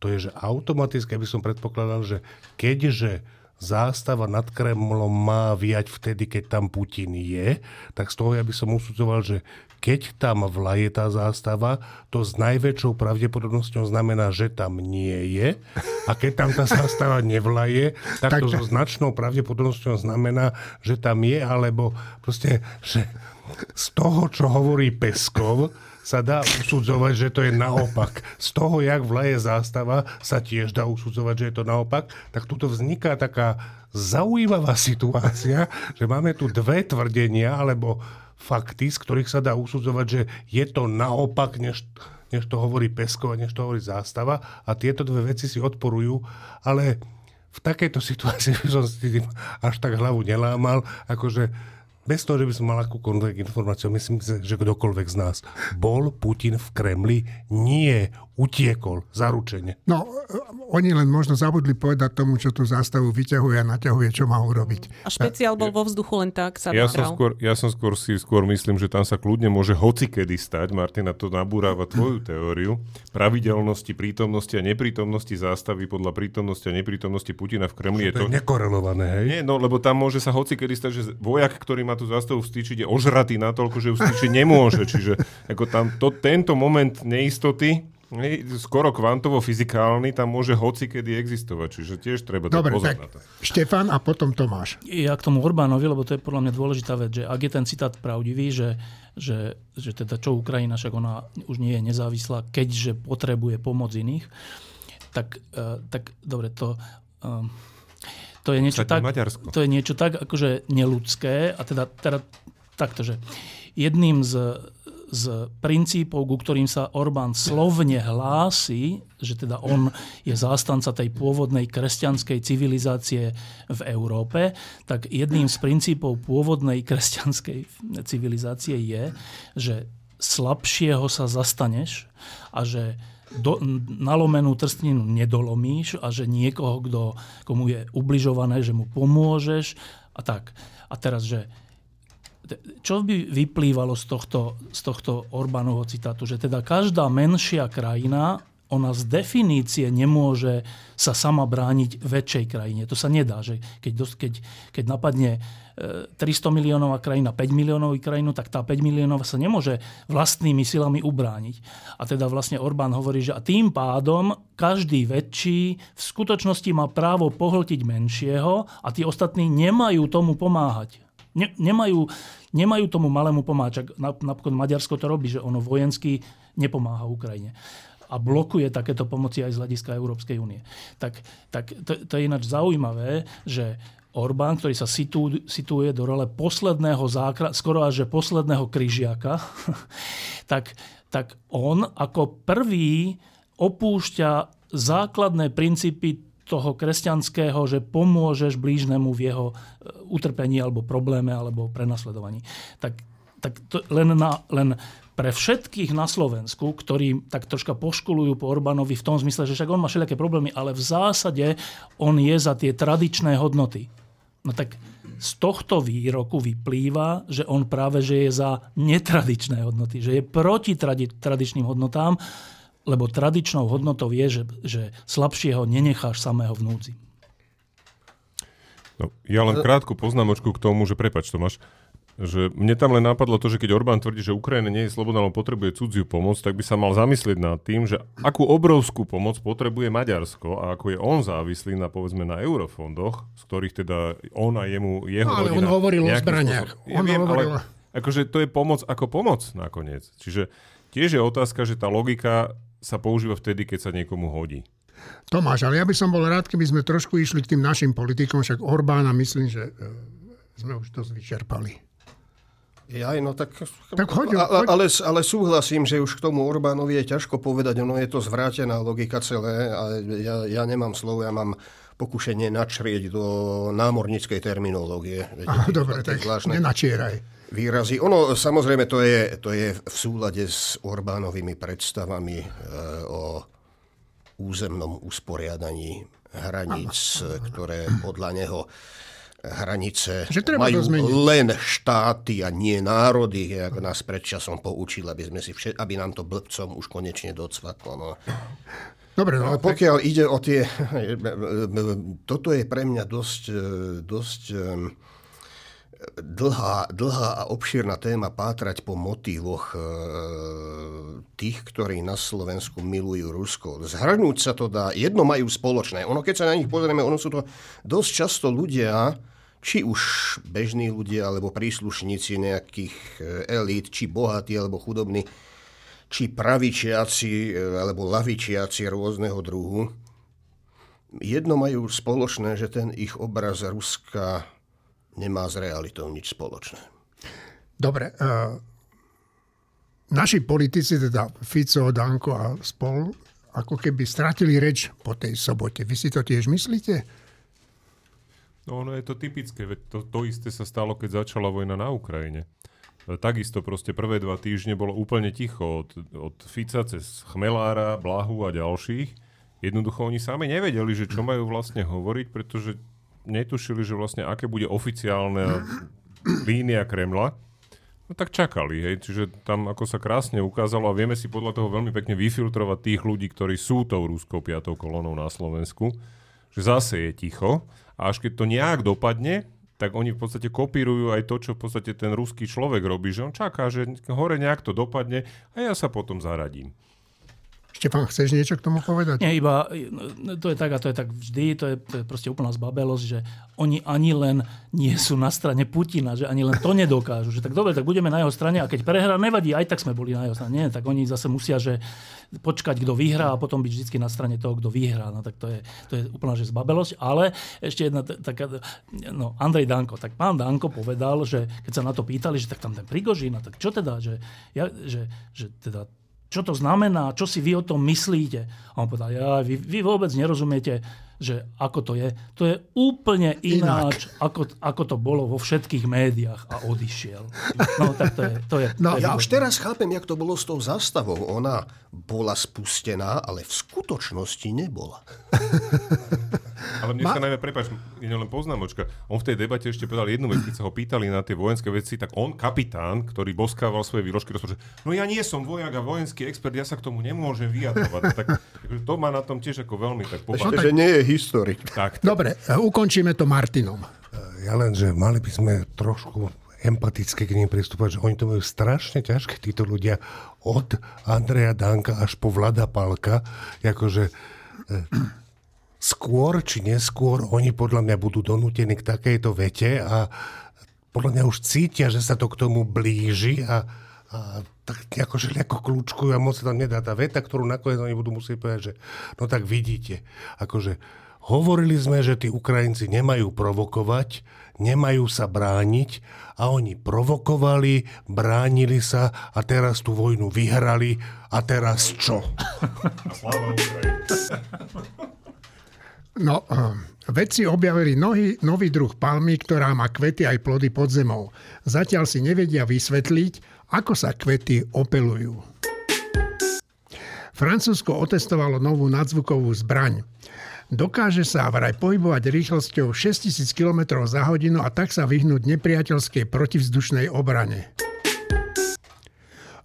to je že automaticky, aby som predpokladal, že keďže zástava nad Kremlom má viať vtedy, keď tam Putin je, tak z toho ja by som usudzoval, že keď tam vlaje tá zástava, to s najväčšou pravdepodobnosťou znamená, že tam nie je. A keď tam tá zástava nevlaje, tak, tak to so značnou pravdepodobnosťou znamená, že tam je, alebo proste, že z toho, čo hovorí Peskov, sa dá usudzovať, že to je naopak. Z toho, jak vlaje zástava, sa tiež dá usudzovať, že je to naopak. Tak tuto vzniká taká zaujímavá situácia, že máme tu dve tvrdenia, alebo fakty, z ktorých sa dá usudzovať, že je to naopak, než, než to hovorí Pesko a než to hovorí Zástava. A tieto dve veci si odporujú, ale v takejto *laughs* situácii by som si až tak hlavu nelámal, akože bez toho, že by som mal akúkoľvek informáciu, myslím si, že kdokoľvek z nás bol Putin v Kremli, nie utiekol, zaručenie. No, oni len možno zabudli povedať tomu, čo tú zástavu vyťahuje a naťahuje, čo má urobiť. A špeciál bol vo vzduchu len tak sa ja som, skôr, ja som skôr si skôr myslím, že tam sa kľudne môže hocikedy stať, Martina to nabúráva tvoju teóriu, pravidelnosti, prítomnosti a neprítomnosti zástavy podľa prítomnosti a neprítomnosti Putina v Kremli. Je to, je nekorelované, hej? Nie, no lebo tam môže sa hocikedy stať, že vojak, ktorý má tú zástavu vstýčiť, je ožratý natoľko, že ju vstýčiť nemôže. Čiže ako tam to, tento moment neistoty skoro kvantovo-fyzikálny, tam môže hoci kedy existovať, čiže tiež treba Dobre, pozor tak na to. Štefan a potom Tomáš. Ja k tomu Orbánovi, lebo to je podľa mňa dôležitá vec, že ak je ten citát pravdivý, že, že, že teda čo Ukrajina, však ona už nie je nezávislá, keďže potrebuje pomoc iných, tak, uh, tak dobre, to... Uh, to je niečo tak, to je niečo tak akože neludské a teda, teda takto, že jedným z, z princípov, ku ktorým sa Orbán slovne hlási, že teda on je zástanca tej pôvodnej kresťanskej civilizácie v Európe, tak jedným z princípov pôvodnej kresťanskej civilizácie je, že slabšieho sa zastaneš a že do, nalomenú trstninu nedolomíš a že niekoho, kto, komu je ubližované, že mu pomôžeš a tak. A teraz, že čo by vyplývalo z tohto, z tohto Orbánovho citátu? Že teda každá menšia krajina ona z definície nemôže sa sama brániť väčšej krajine. To sa nedá, že keď, keď, keď napadne 300 e, miliónová krajina 5 miliónovú krajinu, tak tá 5 miliónová sa nemôže vlastnými silami ubrániť. A teda vlastne Orbán hovorí, že a tým pádom každý väčší v skutočnosti má právo pohltiť menšieho a tí ostatní nemajú tomu pomáhať. Ne, nemajú, nemajú tomu malému pomáčak. Napokon Maďarsko to robí, že ono vojensky nepomáha Ukrajine a blokuje takéto pomoci aj z hľadiska Európskej únie. Tak, tak to, to je ináč zaujímavé, že Orbán, ktorý sa situ, situuje do role posledného zákra, skoro až že posledného kryžiaka, *laughs* tak, tak on ako prvý opúšťa základné princípy toho kresťanského, že pomôžeš blížnemu v jeho e, utrpení alebo probléme alebo prenasledovaní. Tak, tak to len, na, len pre všetkých na Slovensku, ktorí tak troška poškolujú po Orbánovi v tom zmysle, že však on má všelijaké problémy, ale v zásade on je za tie tradičné hodnoty. No tak z tohto výroku vyplýva, že on práve že je za netradičné hodnoty, že je proti tradi- tradičným hodnotám, lebo tradičnou hodnotou je, že, že slabšieho nenecháš samého vnúci. No, ja len krátku poznámočku k tomu, že prepač Tomáš, že mne tam len napadlo to, že keď Orbán tvrdí, že Ukrajina nie je slobodná, ale potrebuje cudziu pomoc, tak by sa mal zamyslieť nad tým, že akú obrovskú pomoc potrebuje Maďarsko a ako je on závislý na povedzme na eurofondoch, z ktorých teda on a jemu, jeho no, ale rodina... on hovoril o zbraniach. Ja on viem, hovoril... ale akože to je pomoc ako pomoc nakoniec. Čiže tiež je otázka, že tá logika sa používa vtedy, keď sa niekomu hodí. Tomáš, ale ja by som bol rád, keby sme trošku išli k tým našim politikom, však Orbána myslím, že e, sme už dosť vyčerpali. Ja, no tak, tak hoď, ale, ale, ale súhlasím, že už k tomu Orbánovi je ťažko povedať, ono je to zvrátená logika celé a ja, ja nemám slovo, ja mám pokušenie načrieť do námorníckej terminológie. Aha, dobre, tak nenačieraj. Výrazy. Ono, samozrejme, to je, to je v súlade s Orbánovými predstavami e, o územnom usporiadaní hraníc, ktoré podľa neho hranice že treba majú len štáty a nie národy, ako nás predčasom poučil, aby, sme si všet, aby nám to blbcom už konečne docvaklo. No. Dobre, no, no, pokiaľ tak... ide o tie... *laughs* Toto je pre mňa dosť, dosť dlhá, dlhá a obšírna téma pátrať po motívoch tých, ktorí na Slovensku milujú Rusko. Zhrnúť sa to dá, jedno majú spoločné. Ono, keď sa na nich pozrieme, ono sú to dosť často ľudia, či už bežní ľudia, alebo príslušníci nejakých e, elít, či bohatí, alebo chudobní, či pravičiaci, e, alebo lavičiaci rôzneho druhu, jedno majú spoločné, že ten ich obraz Ruska nemá s realitou nič spoločné. Dobre. Uh, naši politici, teda Fico, Danko a spol, ako keby stratili reč po tej sobote. Vy si to tiež myslíte? No ono je to typické, veď to, to isté sa stalo, keď začala vojna na Ukrajine. E, takisto proste prvé dva týždne bolo úplne ticho od, od Fica cez Chmelára, Blahu a ďalších. Jednoducho oni sami nevedeli, že čo majú vlastne hovoriť, pretože netušili, že vlastne aké bude oficiálna línia Kremla. No tak čakali, hej. Čiže tam ako sa krásne ukázalo a vieme si podľa toho veľmi pekne vyfiltrovať tých ľudí, ktorí sú tou rúskou piatou kolonou na Slovensku, že zase je ticho a až keď to nejak dopadne, tak oni v podstate kopírujú aj to, čo v podstate ten ruský človek robí, že on čaká, že hore nejak to dopadne a ja sa potom zaradím. Štefan, chceš niečo k tomu povedať? Nie, iba no, to je tak a to je tak vždy, to je, to je proste úplná zbabelosť, že oni ani len nie sú na strane Putina, že ani len to nedokážu. Že tak dobre, tak budeme na jeho strane a keď prehrá, nevadí, aj tak sme boli na jeho strane. Nie, tak oni zase musia, že počkať, kto vyhrá a potom byť vždy na strane toho, kto vyhrá. No tak to je, to je úplná že zbabelosť. Ale ešte jedna taká, no Andrej Danko, tak pán Danko povedal, že keď sa na to pýtali, že tak tam ten Prigožín, a tak čo teda, že, ja, že, že teda čo to znamená, čo si vy o tom myslíte. A on povedal, ja, vy, vy vôbec nerozumiete, že ako to je. To je úplne ináč, ako, ako to bolo vo všetkých médiách a odišiel. No tak to je... To je, no, to je ja už teraz chápem, jak to bolo s tou zastavou. Ona bola spustená, ale v skutočnosti nebola. ale mne Ma... sa najmä, prepáč, je len poznámočka. On v tej debate ešte povedal jednu vec, keď sa ho pýtali na tie vojenské veci, tak on, kapitán, ktorý boskával svoje výložky, rozpočet, no ja nie som vojak a vojenský expert, ja sa k tomu nemôžem vyjadrovať. tak, *laughs* to má na tom tiež ako veľmi tak Ešte, že nie je historik. Tak, tak. Dobre, ukončíme to Martinom. Ja len, že mali by sme trošku empaticky k ním pristúpať, že oni to majú strašne ťažké, títo ľudia od Andreja Danka až po Vlada Palka, akože skôr či neskôr oni podľa mňa budú donútení k takejto vete a podľa mňa už cítia, že sa to k tomu blíži a, a tak akože ako kľúčkujú a moc sa tam nedá tá veta, ktorú nakoniec oni budú musieť povedať, že no tak vidíte, akože Hovorili sme, že tí Ukrajinci nemajú provokovať, nemajú sa brániť a oni provokovali, bránili sa a teraz tú vojnu vyhrali a teraz čo? No, uh, vedci objavili nový, nový druh palmy, ktorá má kvety aj plody pod zemou. Zatiaľ si nevedia vysvetliť, ako sa kvety opelujú. Francúzsko otestovalo novú nadzvukovú zbraň. Dokáže sa vraj pohybovať rýchlosťou 6000 km za hodinu a tak sa vyhnúť nepriateľskej protivzdušnej obrane.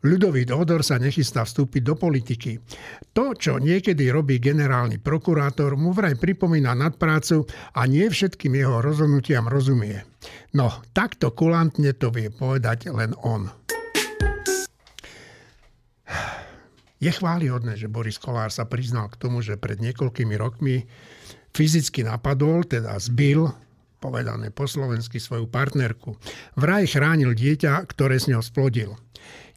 Ľudový Odor sa nechystá vstúpiť do politiky. To, čo niekedy robí generálny prokurátor, mu vraj pripomína nadprácu a nie všetkým jeho rozhodnutiam rozumie. No, takto kulantne to vie povedať len on. Je chválihodné, že Boris Kolár sa priznal k tomu, že pred niekoľkými rokmi fyzicky napadol, teda zbil, povedané po slovensky, svoju partnerku. Vraj chránil dieťa, ktoré s ňou splodil.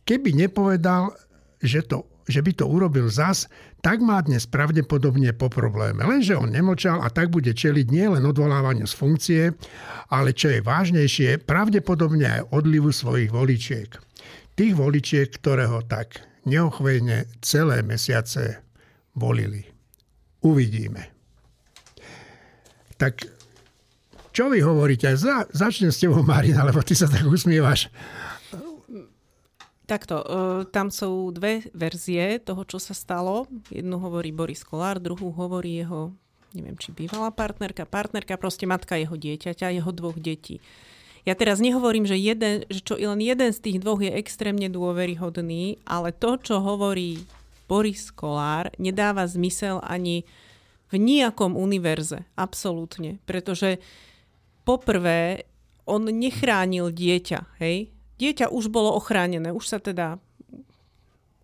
Keby nepovedal, že, to, že by to urobil zas, tak má dnes pravdepodobne po probléme. Lenže on nemočal a tak bude čeliť nielen odvolávaniu z funkcie, ale čo je vážnejšie, pravdepodobne aj odlivu svojich voličiek. Tých voličiek, ktoré ho tak neochvejne celé mesiace volili. Uvidíme. Tak čo vy hovoríte? Za, začnem s tebou, Marina, lebo ty sa tak usmievaš. Takto, e, tam sú dve verzie toho, čo sa stalo. Jednu hovorí Boris Kolár, druhú hovorí jeho, neviem, či bývalá partnerka, partnerka, proste matka jeho dieťaťa, jeho dvoch detí. Ja teraz nehovorím, že, jeden, že čo len jeden z tých dvoch je extrémne dôveryhodný, ale to, čo hovorí Boris Kolár, nedáva zmysel ani v nejakom univerze. Absolútne. Pretože poprvé, on nechránil dieťa. Hej? Dieťa už bolo ochránené. Už sa teda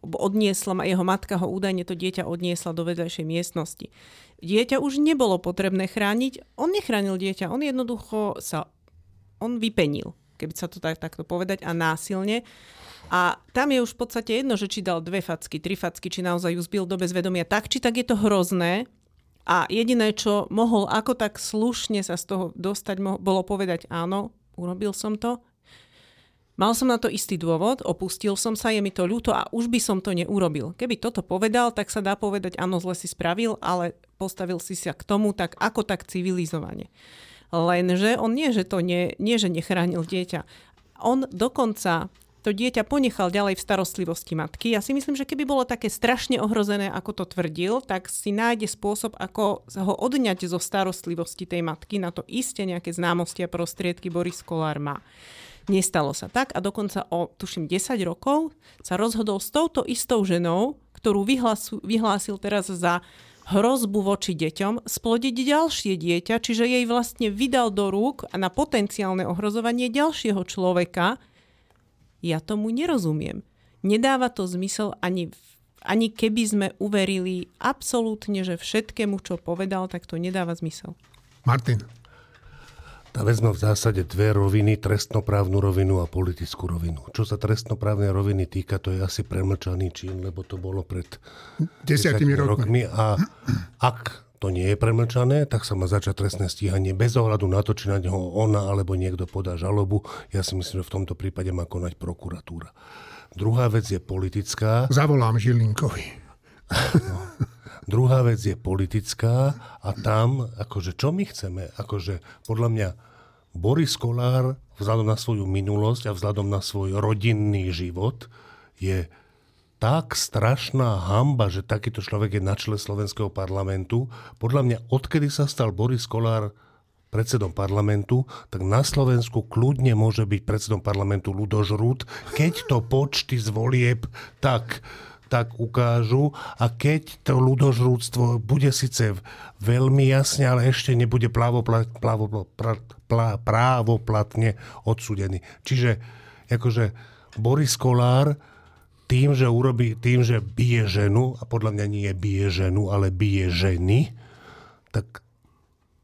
odniesla, jeho matka ho údajne to dieťa odniesla do vedľajšej miestnosti. Dieťa už nebolo potrebné chrániť, on nechránil dieťa, on jednoducho sa on vypenil, keby sa to tak, takto povedať, a násilne. A tam je už v podstate jedno, že či dal dve facky, tri facky, či naozaj ju zbil do bezvedomia. Tak či tak je to hrozné. A jediné, čo mohol ako tak slušne sa z toho dostať, bolo povedať áno, urobil som to. Mal som na to istý dôvod, opustil som sa, je mi to ľúto a už by som to neurobil. Keby toto povedal, tak sa dá povedať, áno, zle si spravil, ale postavil si sa k tomu tak ako tak civilizovane. Lenže on nie, že to nie, nie že nechránil dieťa. On dokonca to dieťa ponechal ďalej v starostlivosti matky. Ja si myslím, že keby bolo také strašne ohrozené, ako to tvrdil, tak si nájde spôsob, ako ho odňať zo starostlivosti tej matky. Na to iste nejaké známosti a prostriedky Boris Kolár má. Nestalo sa tak a dokonca o, tuším, 10 rokov sa rozhodol s touto istou ženou, ktorú vyhlásil, teraz za hrozbu voči deťom, splodiť ďalšie dieťa, čiže jej vlastne vydal do rúk na potenciálne ohrozovanie ďalšieho človeka. Ja tomu nerozumiem. Nedáva to zmysel ani ani keby sme uverili absolútne, že všetkému, čo povedal, tak to nedáva zmysel. Martin. Tá vec má v zásade dve roviny, trestnoprávnu rovinu a politickú rovinu. Čo sa trestnoprávnej roviny týka, to je asi premlčaný čin, lebo to bolo pred desiatimi rokmi. rokmi. A ak to nie je premlčané, tak sa má začať trestné stíhanie bez ohľadu na to, či na neho ona alebo niekto podá žalobu. Ja si myslím, že v tomto prípade má konať prokuratúra. Druhá vec je politická. Zavolám Žilinkovi. No. *laughs* Druhá vec je politická a tam, akože čo my chceme, akože podľa mňa Boris Kolár vzhľadom na svoju minulosť a vzhľadom na svoj rodinný život je tak strašná hamba, že takýto človek je na čele slovenského parlamentu. Podľa mňa, odkedy sa stal Boris Kolár predsedom parlamentu, tak na Slovensku kľudne môže byť predsedom parlamentu Ludoš keď to počty z volieb tak tak ukážu a keď to ľudožrúctvo bude síce veľmi jasne, ale ešte nebude právoplatne odsudený. Čiže akože Boris Kolár tým, že urobí, tým, že bije ženu, a podľa mňa nie bije ženu, ale bije ženy, tak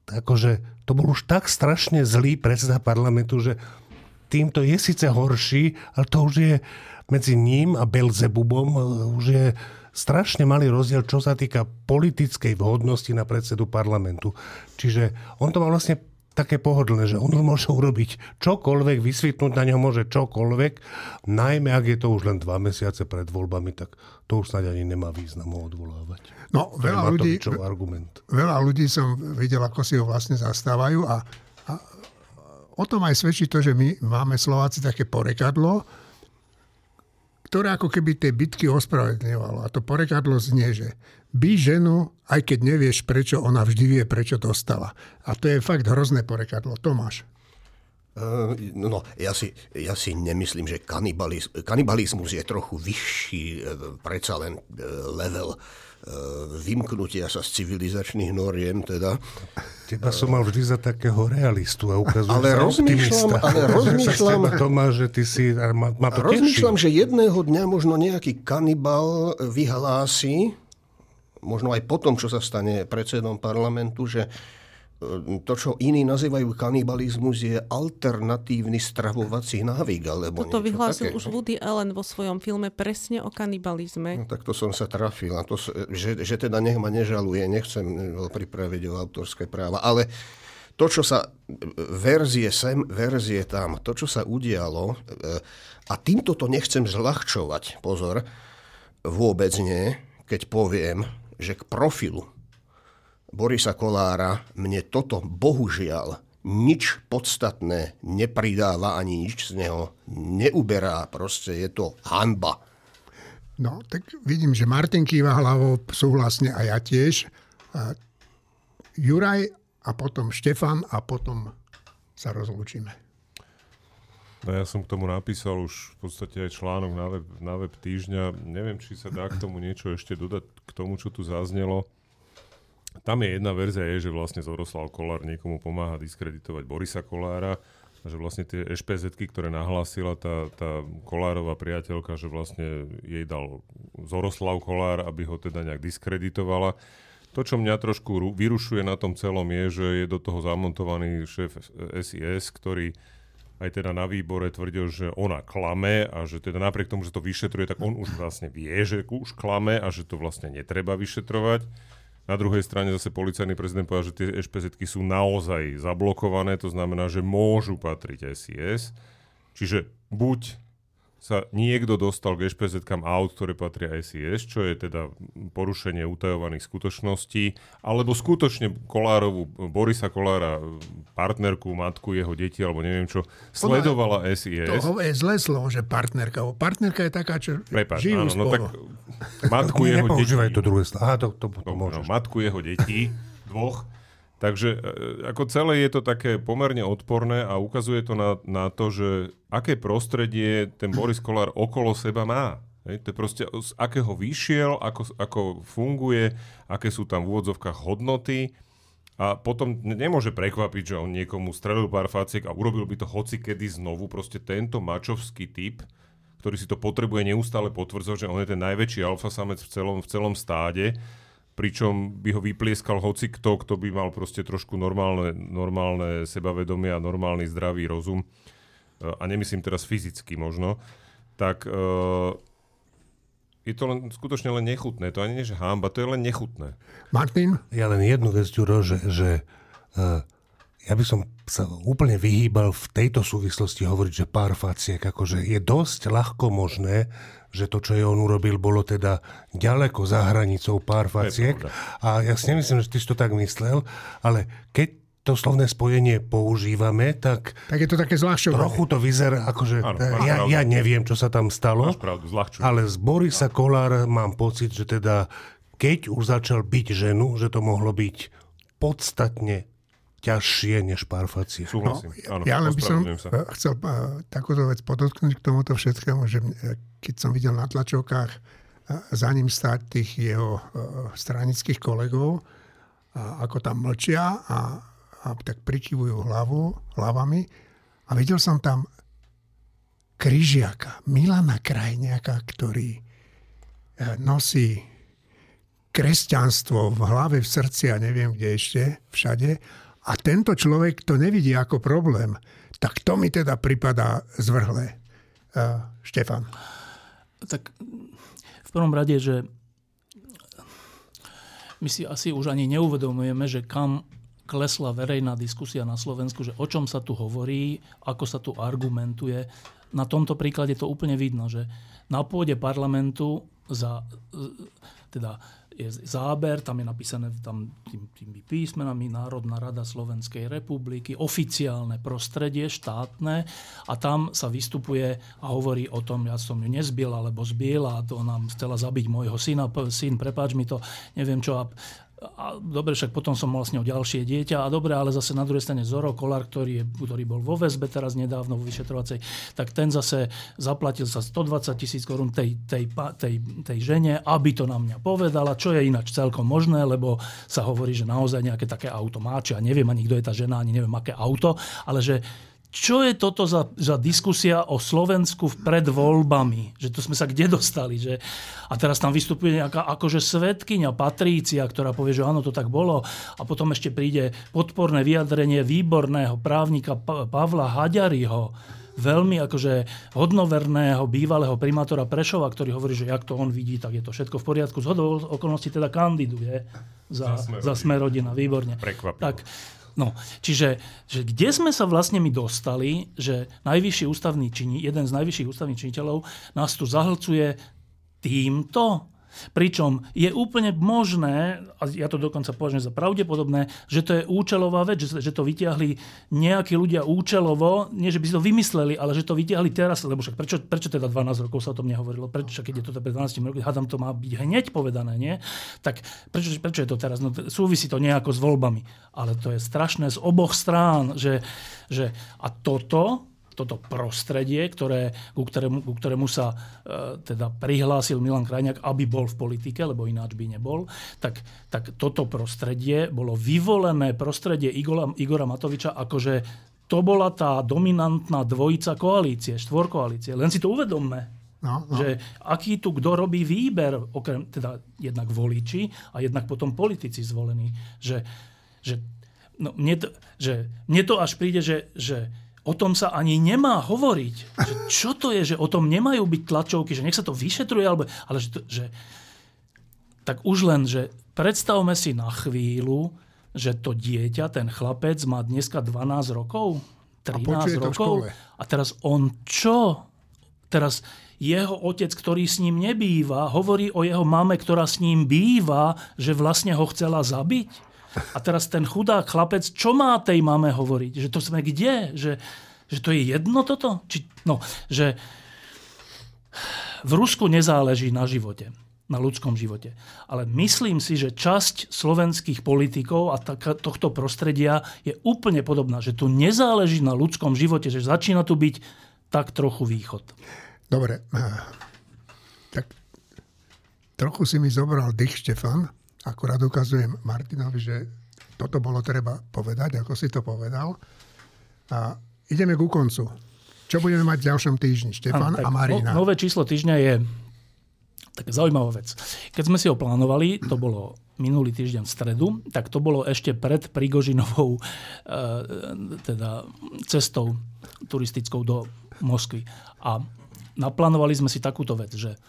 akože to bol už tak strašne zlý predseda parlamentu, že týmto je síce horší, ale to už je medzi ním a Belzebubom e, už je strašne malý rozdiel, čo sa týka politickej vhodnosti na predsedu parlamentu. Čiže on to má vlastne také pohodlné, že on môže urobiť čokoľvek, vysvetnúť na ňo môže čokoľvek, najmä ak je to už len dva mesiace pred voľbami, tak to už snáď ani nemá význam ho odvolávať. No, veľa ľudí, argument. veľa ľudí som videl, ako si ho vlastne zastávajú a, a o tom aj svedčí to, že my máme Slováci také porekadlo, ktoré ako keby tie bitky ospravedlňovalo. A to porekadlo znie, že by ženu, aj keď nevieš prečo, ona vždy vie, prečo dostala. A to je fakt hrozné porekadlo. Tomáš. Uh, no, ja si, ja si nemyslím, že kanibaliz, kanibalizmus je trochu vyšší, uh, predsa len uh, level vymknutia sa z civilizačných noriem. Teda. Teba som mal vždy za takého realistu a ukazujem ale sa rozmýšľam, Ale *laughs* rozmýšľam, Toma, že ty si, ma, ma to rozmýšľam, teší. že jedného dňa možno nejaký kanibal vyhlási, možno aj po tom, čo sa stane predsedom parlamentu, že to, čo iní nazývajú kanibalizmus, je alternatívny stravovací návyk. Alebo Toto vyhlásil také. už Woody Allen vo svojom filme presne o kanibalizme. No, tak to som sa trafil. A to, že, že teda nech ma nežaluje, nechcem ho pripraviť o autorské práva. Ale to, čo sa verzie sem, verzie tam, to, čo sa udialo, eh, a týmto to nechcem zľahčovať, pozor, vôbec nie, keď poviem, že k profilu Borisa Kolára mne toto bohužiaľ nič podstatné nepridáva ani nič z neho neuberá. Proste je to hanba. No, tak vidím, že Martin kýva hlavou súhlasne a ja tiež. A Juraj a potom Štefan a potom sa rozlúčime. No ja som k tomu napísal už v podstate aj článok na web, na web týždňa. Neviem, či sa dá k tomu niečo ešte dodať, k tomu, čo tu zaznelo. Tam je jedna verzia, je, že vlastne Zoroslav Kolár niekomu pomáha diskreditovať Borisa Kolára že vlastne tie ešpz ktoré nahlásila tá, tá Kolárová priateľka, že vlastne jej dal Zoroslav Kolár, aby ho teda nejak diskreditovala. To, čo mňa trošku vyrušuje na tom celom, je, že je do toho zamontovaný šéf SIS, ktorý aj teda na výbore tvrdil, že ona klame a že teda napriek tomu, že to vyšetruje, tak on už vlastne vie, že už klame a že to vlastne netreba vyšetrovať. Na druhej strane zase policajný prezident povedal, že tie ešpz sú naozaj zablokované, to znamená, že môžu patriť SIS. Čiže buď sa niekto dostal k ešpz aut, ktoré patria SIS, čo je teda porušenie utajovaných skutočností, alebo skutočne Kolárovu, Borisa Kolára, partnerku, matku, jeho deti, alebo neviem čo, sledovala SIS. To je zlé slovo, že partnerka. Partnerka je taká, čo Prepač, žijú áno, no tak matku jeho detí. to druhé slovo. Aha, to, to, to, to no, no, matku jeho detí, dvoch, Takže e, ako celé je to také pomerne odporné a ukazuje to na, na to, že aké prostredie ten Boris Kolár okolo seba má. Hej, to je proste z akého vyšiel, ako, ako funguje, aké sú tam v úvodzovkách hodnoty a potom nemôže prekvapiť, že on niekomu strelil pár faciek a urobil by to hoci kedy znovu. Proste tento mačovský typ, ktorý si to potrebuje neustále potvrdzovať, že on je ten najväčší alfa samec v celom, v celom stáde, pričom by ho vyplieskal hoci kto, kto by mal proste trošku normálne, normálne sebavedomie a normálny zdravý rozum, e, a nemyslím teraz fyzicky možno, tak uh, je to len, skutočne len nechutné. To ani nie, že hámba, to je len nechutné. Martin? Ja len jednu vec, Ďuro, že, že uh, ja by som sa úplne vyhýbal v tejto súvislosti hovoriť, že pár faciek, akože je dosť ľahko možné, že to, čo je on urobil, bolo teda ďaleko za hranicou pár faciek. A ja si nemyslím, že ty si to tak myslel, ale keď to slovné spojenie používame, tak... Tak je to také zľahčované. Trochu to vyzerá, akože Áno, ja, ja neviem, čo sa tam stalo. Pravdu, zľahčujem. Ale z Borisa Kolára mám pocit, že teda keď už začal byť ženu, že to mohlo byť podstatne ťažšie než pár facie. Súhlasím. No, Áno, ja len by som sa. eh, chcel eh, takúto vec podotknúť k tomuto všetkému, že mne- keď som videl na tlačovkách eh, za ním stáť tých jeho eh, stranických kolegov, a ako tam mlčia a, a tak prikyvujú hlavu, hlavami. A videl som tam Kryžiaka, Milana Krajniaka, ktorý eh, nosí kresťanstvo v hlave, v srdci a neviem kde ešte, všade. A tento človek to nevidí ako problém. Tak to mi teda pripadá zvrhlé. Uh, Štefan. Tak v prvom rade, že my si asi už ani neuvedomujeme, že kam klesla verejná diskusia na Slovensku, že o čom sa tu hovorí, ako sa tu argumentuje. Na tomto príklade to úplne vidno, že na pôde parlamentu za, teda je záber, tam je napísané tam tým, tými písmenami Národná rada Slovenskej republiky, oficiálne prostredie, štátne a tam sa vystupuje a hovorí o tom, ja som ju nezbil alebo zbil a to nám chcela zabiť môjho syna, syn, prepáč mi to, neviem čo. A, a dobre, však potom som mal s ďalšie dieťa a dobre, ale zase na druhej strane Zoro Kolár, ktorý, je, ktorý bol vo väzbe teraz nedávno vo vyšetrovacej, tak ten zase zaplatil sa 120 tisíc korún tej, tej, tej, tej žene, aby to na mňa povedala, čo je ináč celkom možné, lebo sa hovorí, že naozaj nejaké také auto má, či ja neviem ani kto je tá žena, ani neviem aké auto, ale že čo je toto za, za diskusia o Slovensku pred voľbami? Že to sme sa kde dostali? Že... A teraz tam vystupuje nejaká akože svetkynia Patrícia, ktorá povie, že áno, to tak bolo. A potom ešte príde podporné vyjadrenie výborného právnika Pa- Pavla Haďariho, veľmi akože hodnoverného bývalého primátora Prešova, ktorý hovorí, že jak to on vidí, tak je to všetko v poriadku. Z okolností teda kandiduje za, Za Smer za. Výborne. Prekvapivo. Tak, No, čiže že kde sme sa vlastne my dostali, že najvyšší ústavný čini, jeden z najvyšších ústavných činiteľov nás tu zahlcuje týmto? Pričom je úplne možné, a ja to dokonca považujem za pravdepodobné, že to je účelová vec, že, to vyťahli nejakí ľudia účelovo, nie že by si to vymysleli, ale že to vyťahli teraz, lebo však prečo, prečo teda 12 rokov sa o tom nehovorilo? Prečo, keď je to pred 12 rokmi, hádam to má byť hneď povedané, nie? Tak prečo, prečo je to teraz? No, súvisí to nejako s voľbami. Ale to je strašné z oboch strán, že, že a toto toto prostredie, ktoré, ku, ktorému, ku ktorému sa e, teda prihlásil Milan Krajňák, aby bol v politike, lebo ináč by nebol, tak, tak toto prostredie bolo vyvolené prostredie Igora, Igora Matoviča akože to bola tá dominantná dvojica koalície, štvorkoalície. Len si to uvedomme. No, no. Že aký tu kto robí výber, okrem teda jednak voliči a jednak potom politici zvolení. Že, že, no, mne, to, že, mne to až príde, že, že o tom sa ani nemá hovoriť. Že čo to je, že o tom nemajú byť tlačovky, že nech sa to vyšetruje, alebo, ale že, to, že tak už len, že predstavme si na chvíľu, že to dieťa, ten chlapec má dneska 12 rokov, 13 počuje to v rokov. A teraz on čo? Teraz jeho otec, ktorý s ním nebýva, hovorí o jeho mame, ktorá s ním býva, že vlastne ho chcela zabiť. A teraz ten chudák chlapec, čo má tej mame hovoriť? Že to sme kde? Že, že to je jedno toto? Či, no, že v Rusku nezáleží na živote, na ľudskom živote. Ale myslím si, že časť slovenských politikov a tohto prostredia je úplne podobná, že tu nezáleží na ľudskom živote, že začína tu byť tak trochu východ. Dobre. Tak trochu si mi zobral dých, Štefan. Akurát ukazujem Martinovi, že toto bolo treba povedať, ako si to povedal. A ideme ku koncu. Čo budeme mať v ďalšom týždni? Štefan a Marina. No, nové číslo týždňa je taká zaujímavá vec. Keď sme si ho plánovali, to bolo minulý týždeň v stredu, tak to bolo ešte pred Prigožinovou e, teda cestou turistickou do Moskvy. A naplánovali sme si takúto vec, že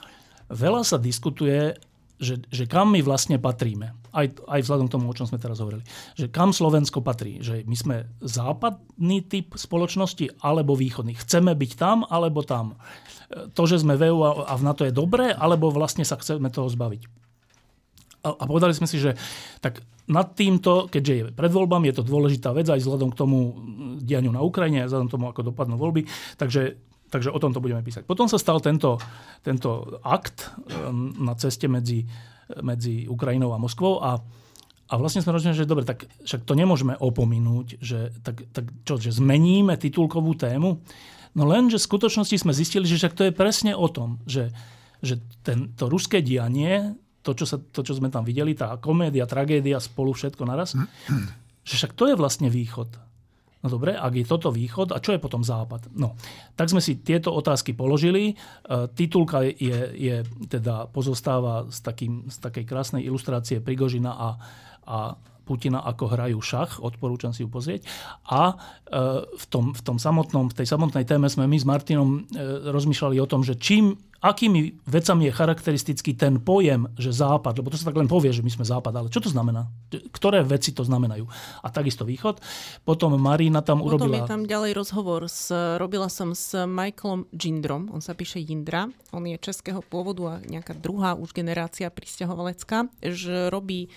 veľa sa diskutuje, že, že kam my vlastne patríme. Aj, aj vzhľadom k tomu, o čom sme teraz hovorili. Že kam Slovensko patrí. Že my sme západný typ spoločnosti alebo východný. Chceme byť tam alebo tam. To, že sme v EU a v NATO je dobré, alebo vlastne sa chceme toho zbaviť. A, a povedali sme si, že tak nad týmto, keďže je pred voľbami, je to dôležitá vec aj vzhľadom k tomu dianiu na Ukrajine, aj vzhľadom k tomu, ako dopadnú voľby. Takže Takže o tomto budeme písať. Potom sa stal tento, tento akt na ceste medzi, medzi Ukrajinou a Moskvou a, a vlastne sme rozhodli, že dobre, tak však to nemôžeme opominúť, že, tak, tak čo, že zmeníme titulkovú tému. No len, že v skutočnosti sme zistili, že však to je presne o tom, že, že ten, to ruské dianie, to čo, sa, to, čo sme tam videli, tá komédia, tragédia, spolu všetko naraz, že však to je vlastne východ. No dobre, ak je toto východ, a čo je potom západ? No, tak sme si tieto otázky položili. E, titulka je, je teda pozostáva z, takým, z takej krásnej ilustrácie Prigožina a, a Putina, ako hrajú šach, odporúčam si ju pozrieť. A e, v, tom, v, tom samotnom, v tej samotnej téme sme my s Martinom e, rozmýšľali o tom, že čím akými vecami je charakteristický ten pojem, že západ, lebo to sa tak len povie, že my sme západ, ale čo to znamená? Ktoré veci to znamenajú? A takisto východ. Potom Marina tam Potom urobila... je tam ďalej rozhovor. S, robila som s Michaelom Jindrom, on sa píše Jindra, on je českého pôvodu a nejaká druhá už generácia pristahovalecká, že robí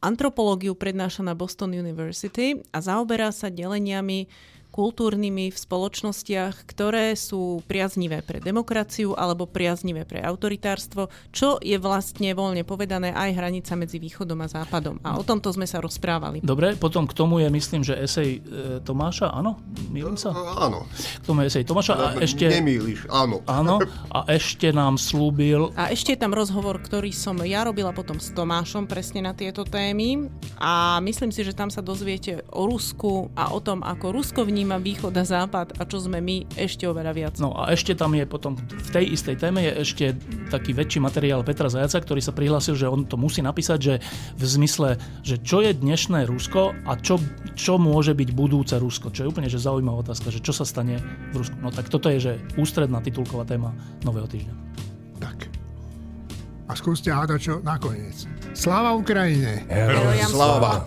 antropológiu prednáša na Boston University a zaoberá sa deleniami kultúrnymi v spoločnostiach, ktoré sú priaznivé pre demokraciu alebo priaznivé pre autoritárstvo, čo je vlastne voľne povedané aj hranica medzi východom a západom. A o tomto sme sa rozprávali. Dobre, potom k tomu je, myslím, že esej e, Tomáša, áno? Mýlim sa? Áno. K tomu je esej Tomáša a ešte... Nemýliš, áno. Áno, a ešte nám slúbil... A ešte je tam rozhovor, ktorý som ja robila potom s Tomášom presne na tieto témy a myslím si, že tam sa dozviete o Rusku a o tom, ako Rusko vníma vníma východ a západ a čo sme my ešte oveľa viac. No a ešte tam je potom, v tej istej téme je ešte taký väčší materiál Petra Zajaca, ktorý sa prihlásil, že on to musí napísať, že v zmysle, že čo je dnešné Rusko a čo, čo môže byť budúce Rusko, čo je úplne že zaujímavá otázka, že čo sa stane v Rusku. No tak toto je, že ústredná titulková téma Nového týždňa. Tak. A skúste hádať čo nakoniec. Sláva Ukrajine! Heroj Herojam Sláva.